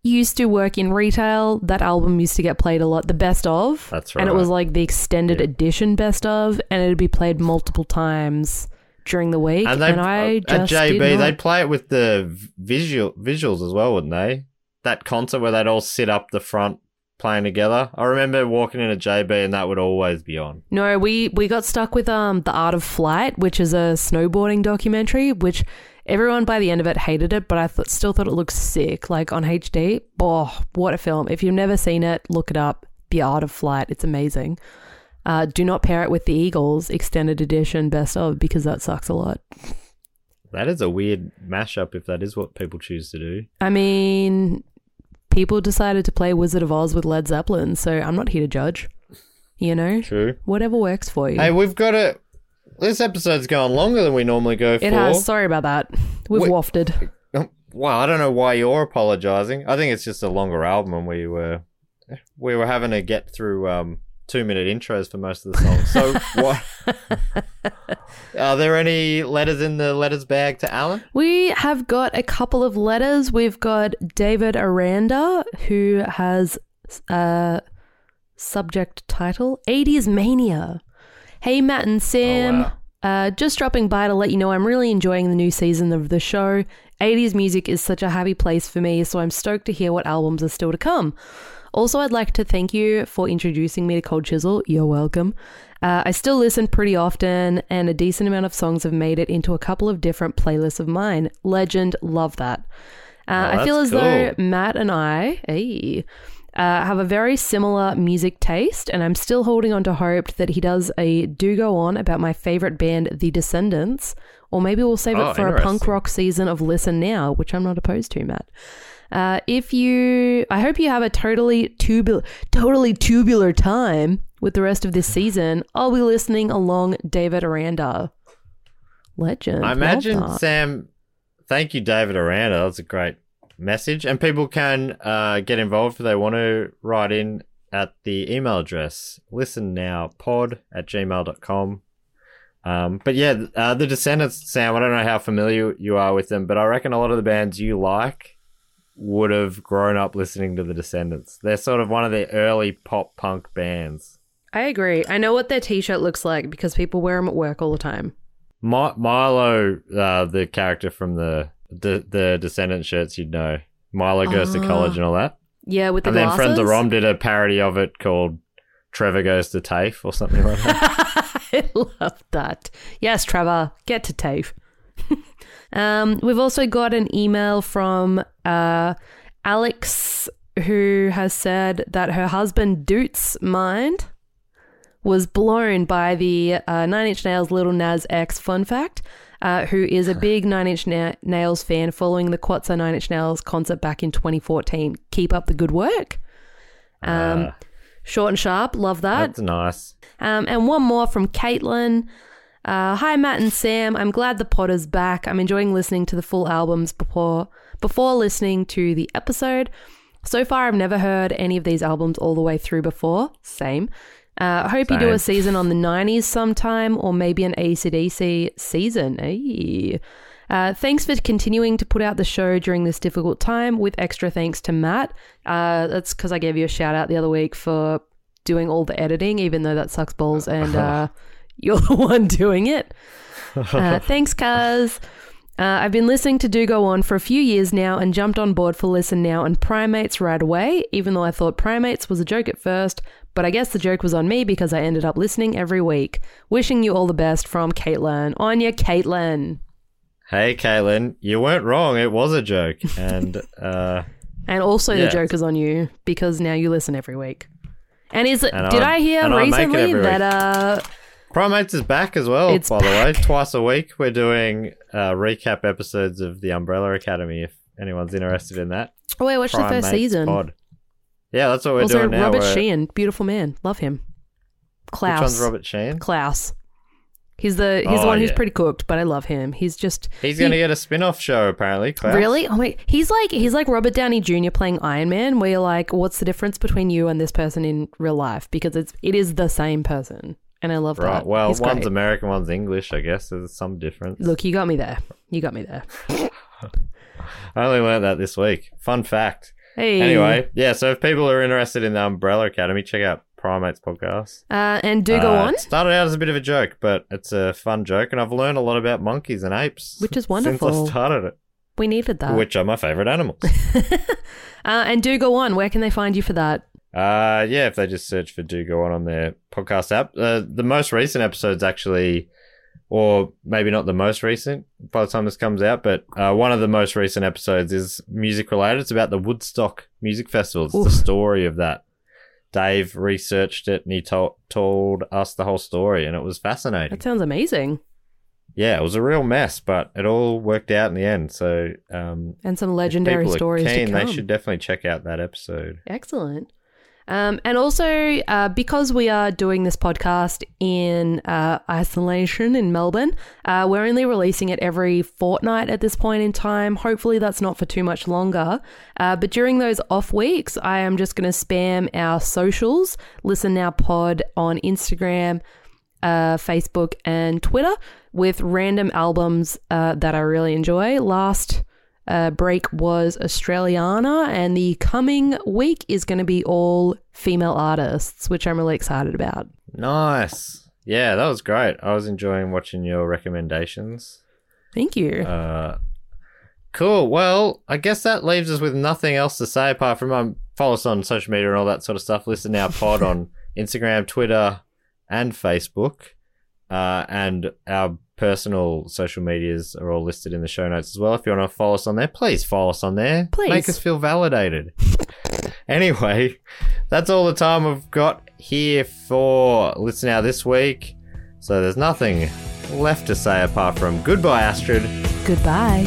Speaker 4: used to work in retail. That album used to get played a lot. The best of.
Speaker 3: That's right.
Speaker 4: And it was like the extended
Speaker 3: Yeah.
Speaker 4: edition best of, and it'd be played multiple times during the week.
Speaker 3: And
Speaker 4: And,
Speaker 3: they
Speaker 4: I
Speaker 3: at
Speaker 4: just
Speaker 3: JB
Speaker 4: did not.
Speaker 3: they'd play it with the visual visuals as well, wouldn't they? That concert where they'd all sit up the front playing together. I remember walking in a JB and that would always be on.
Speaker 4: No, we we got stuck with um the Art of Flight, which is a snowboarding documentary, which everyone by the end of it hated it, but I th- still thought it looked sick, like on HD. Oh, what a film! If you've never seen it, look it up. The Art of Flight, it's amazing. Uh, do not pair it with the Eagles extended edition best of because that sucks a lot.
Speaker 3: That is a weird mashup if that is what people choose to do.
Speaker 4: I mean, people decided to play Wizard of Oz with Led Zeppelin, so I'm not here to judge. You know,
Speaker 3: True.
Speaker 4: whatever works for you.
Speaker 3: Hey, we've got a. This episode's going longer than we normally go for.
Speaker 4: it has. Sorry about that. We've
Speaker 3: Wait.
Speaker 4: wafted.
Speaker 3: Um, Well, I don't know why you're apologizing. I think it's just a longer album, and we were we were having to get through um, two minute intros for most of the songs. So, what are there any letters in the letters bag to Alan?
Speaker 4: We have got a couple of letters. We've got David Aranda, who has a subject title 80s Mania. Hey, Matt and Sam.
Speaker 3: Oh, wow.
Speaker 4: Uh, just dropping by to let you know I'm really enjoying the new season of the show. 80s music is such a happy place for me, so I'm stoked to hear what albums are still to come. Also, I'd like to thank you for introducing me to Cold Chisel. You're welcome. Uh, I still listen pretty often, and a decent amount of songs have made it into a couple of different playlists of mine. Legend, love that. Uh,
Speaker 3: Oh,
Speaker 4: I feel as though. Matt and I, hey, uh, have a very similar music taste, and I'm still holding on to hope that he does a do go on about my favorite band, The Descendents, or maybe we'll save
Speaker 3: Oh,
Speaker 4: it for a punk rock season of Listen Now, which I'm not opposed to, Matt. Uh, if you, I hope you have a totally tubular, totally tubular time with the rest of this season. I'll be listening along David Aranda. Legend.
Speaker 3: I imagine. Sam. Thank you, David Aranda. That's a great message, and people can uh, get involved if they want to write in at the email address listen now pod at gmail.com. Um, but yeah, uh, the Descendents, Sam. I don't know how familiar you are with them, but I reckon a lot of the bands you like would have grown up listening to the Descendents. They're sort of one of the early pop punk bands.
Speaker 4: I agree. I know what their t-shirt looks like because people wear them at work all the time.
Speaker 3: Mi- Milo, uh, the character from the the, the Descendent shirts, you'd know. Milo goes to college and all that.
Speaker 4: Yeah, with the
Speaker 3: and then. Frenzal Rhomb did a parody of it called Trevor Goes to TAFE or something like that.
Speaker 4: I love that. Yes, Trevor, get to TAFE. um, we've also got an email from uh, Alex who has said that her husband Doots' mind was blown by the uh, Nine Inch Nails Lil Nas X fun fact. Uh, who is a big Nine Inch Na- Nails fan following the Quatsa Nine Inch Nails concert back in 2014. Keep up the good work. Um,
Speaker 3: Ah.
Speaker 4: short and sharp, love that.
Speaker 3: That's nice.
Speaker 4: Um, and one more from Caitlin. Uh, Hi, Matt and Sam. I'm glad the pod is back. I'm enjoying listening to the full albums before before listening to the episode. So far, I've never heard any of these albums all the way through before. Same. Uh, I hope you do a season on the 90s sometime or maybe an ACDC season. Hey. Uh, thanks for continuing to put out the show during this difficult time, with extra thanks to Matt. Uh, that's because I gave you a shout out the other week for doing all the editing, even though that sucks balls, and uh, you're the one doing it. Uh, thanks, cuz. Uh, I've been listening to Do Go On for a few years now and jumped on board for Listen Now and Primates right away, even though I thought Primates was a joke at first, but I guess the joke was on me because I ended up listening every week. Wishing you all the best from Caitlin. On ya, Caitlin.
Speaker 3: Hey, Caitlin, you weren't wrong. It was a joke. And uh,
Speaker 4: And also
Speaker 3: Yeah.
Speaker 4: the joke is on you because now you listen every week. And is it?
Speaker 3: And
Speaker 4: did
Speaker 3: I-
Speaker 4: I hear
Speaker 3: and I make it
Speaker 4: recently that uh,
Speaker 3: Primates is back as well,
Speaker 4: It's
Speaker 3: by the way. Twice a week, we're doing uh, recap episodes of The Umbrella Academy if anyone's interested in that.
Speaker 4: oh wait, watch the first season.
Speaker 3: pod. Yeah, that's what we're
Speaker 4: also,
Speaker 3: doing now.
Speaker 4: Robert
Speaker 3: We're-
Speaker 4: Sheehan, beautiful man, love him. Klaus,
Speaker 3: Which one's Robert Sheehan?
Speaker 4: Klaus. He's the he's the
Speaker 3: Oh,
Speaker 4: one who's pretty cooked, but I love him. He's just
Speaker 3: He's
Speaker 4: he-
Speaker 3: going to get a spin off show, apparently. Klaus.
Speaker 4: Really? Oh wait, he's like he's like Robert Downey Jr. playing Iron Man, where you're like, what's the difference between you and this person in real life? Because it's it is the same person, and I love
Speaker 3: Right.
Speaker 4: that.
Speaker 3: Well,
Speaker 4: He's
Speaker 3: one's
Speaker 4: great.
Speaker 3: American, one's English, I guess. There's some difference.
Speaker 4: Look, you got me there. You got me there.
Speaker 3: I only learned that this week. Fun fact.
Speaker 4: Hey.
Speaker 3: Anyway, yeah, so if people are interested in the Umbrella Academy, check out Primates podcast.
Speaker 4: uh, and do go
Speaker 3: Uh,
Speaker 4: on.
Speaker 3: It started out as a bit of a joke, but it's a fun joke, and I've learned a lot about monkeys and apes.
Speaker 4: Which is wonderful. Since.
Speaker 3: I started it,
Speaker 4: We needed that.
Speaker 3: which are my favorite animals.
Speaker 4: uh, and do go on. Where can they find you for that?
Speaker 3: Uh, yeah, if they just search for Do Go On on their podcast app. Uh, the most recent episode's actually, or maybe not the most recent by the time this comes out, but uh, one of the most recent episodes is music related. It's about the Woodstock Music Festival. It's
Speaker 4: Oof.
Speaker 3: the story of that. Dave researched it and he told told us the whole story, and it was fascinating.
Speaker 4: That sounds amazing.
Speaker 3: yeah, it was a real mess, but it all worked out in the end. So, um,
Speaker 4: And some legendary stories
Speaker 3: keen,
Speaker 4: to
Speaker 3: They should definitely check out that episode.
Speaker 4: Excellent. Um, and also, uh, because we are doing this podcast in uh, isolation in Melbourne, uh, we're only releasing it every fortnight at this point in time. Hopefully, that's not for too much longer. Uh, but during those off weeks, I am just going to spam our socials, Listen Now Pod on Instagram, uh, Facebook, and Twitter with random albums uh, that I really enjoy. Last uh, break was Australiana, and the coming week is going to be all female artists, which I'm really excited about.
Speaker 3: Nice. Yeah, that was great. I was enjoying watching your recommendations.
Speaker 4: Thank you.
Speaker 3: Uh, cool. Well, I guess that leaves us with nothing else to say apart from um, follow us on social media and all that sort of stuff. Listen to our pod on Instagram, Twitter, and Facebook. Uh, and our personal social medias are all listed in the show notes as well. If you want to follow us on there, please follow us on there.
Speaker 4: Please.
Speaker 3: Make us feel validated. anyway, that's all the time we've got here for Listen Out this week. So there's nothing left to say apart from goodbye, Astrid.
Speaker 4: Goodbye.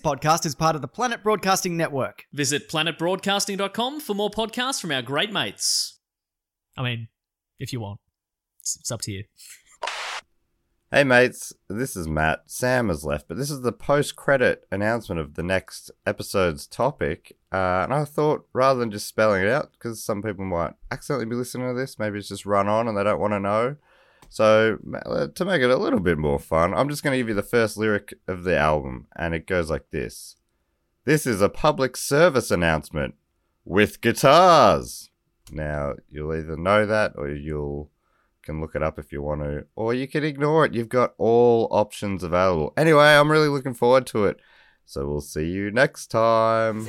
Speaker 1: This podcast is part of the Planet Broadcasting Network.
Speaker 2: Visit planetbroadcasting.com for more podcasts from our great mates.
Speaker 7: I mean, if you want, it's, it's up to you.
Speaker 3: Hey mates, this is Matt. Sam has left, but this is the post-credit announcement of the next episode's topic. Uh, and I thought, rather than just spelling it out, because some people might accidentally be listening to this, maybe it's just run on and they don't want to know. So uh, to make it a little bit more fun, I'm just going to give you the first lyric of the album, and it goes like this: "This is a public service announcement with guitars." Now you'll either know that or you'll can look it up if you want to, or you can ignore it. You've got all options available. Anyway, I'm really looking forward to it. So we'll see you next time.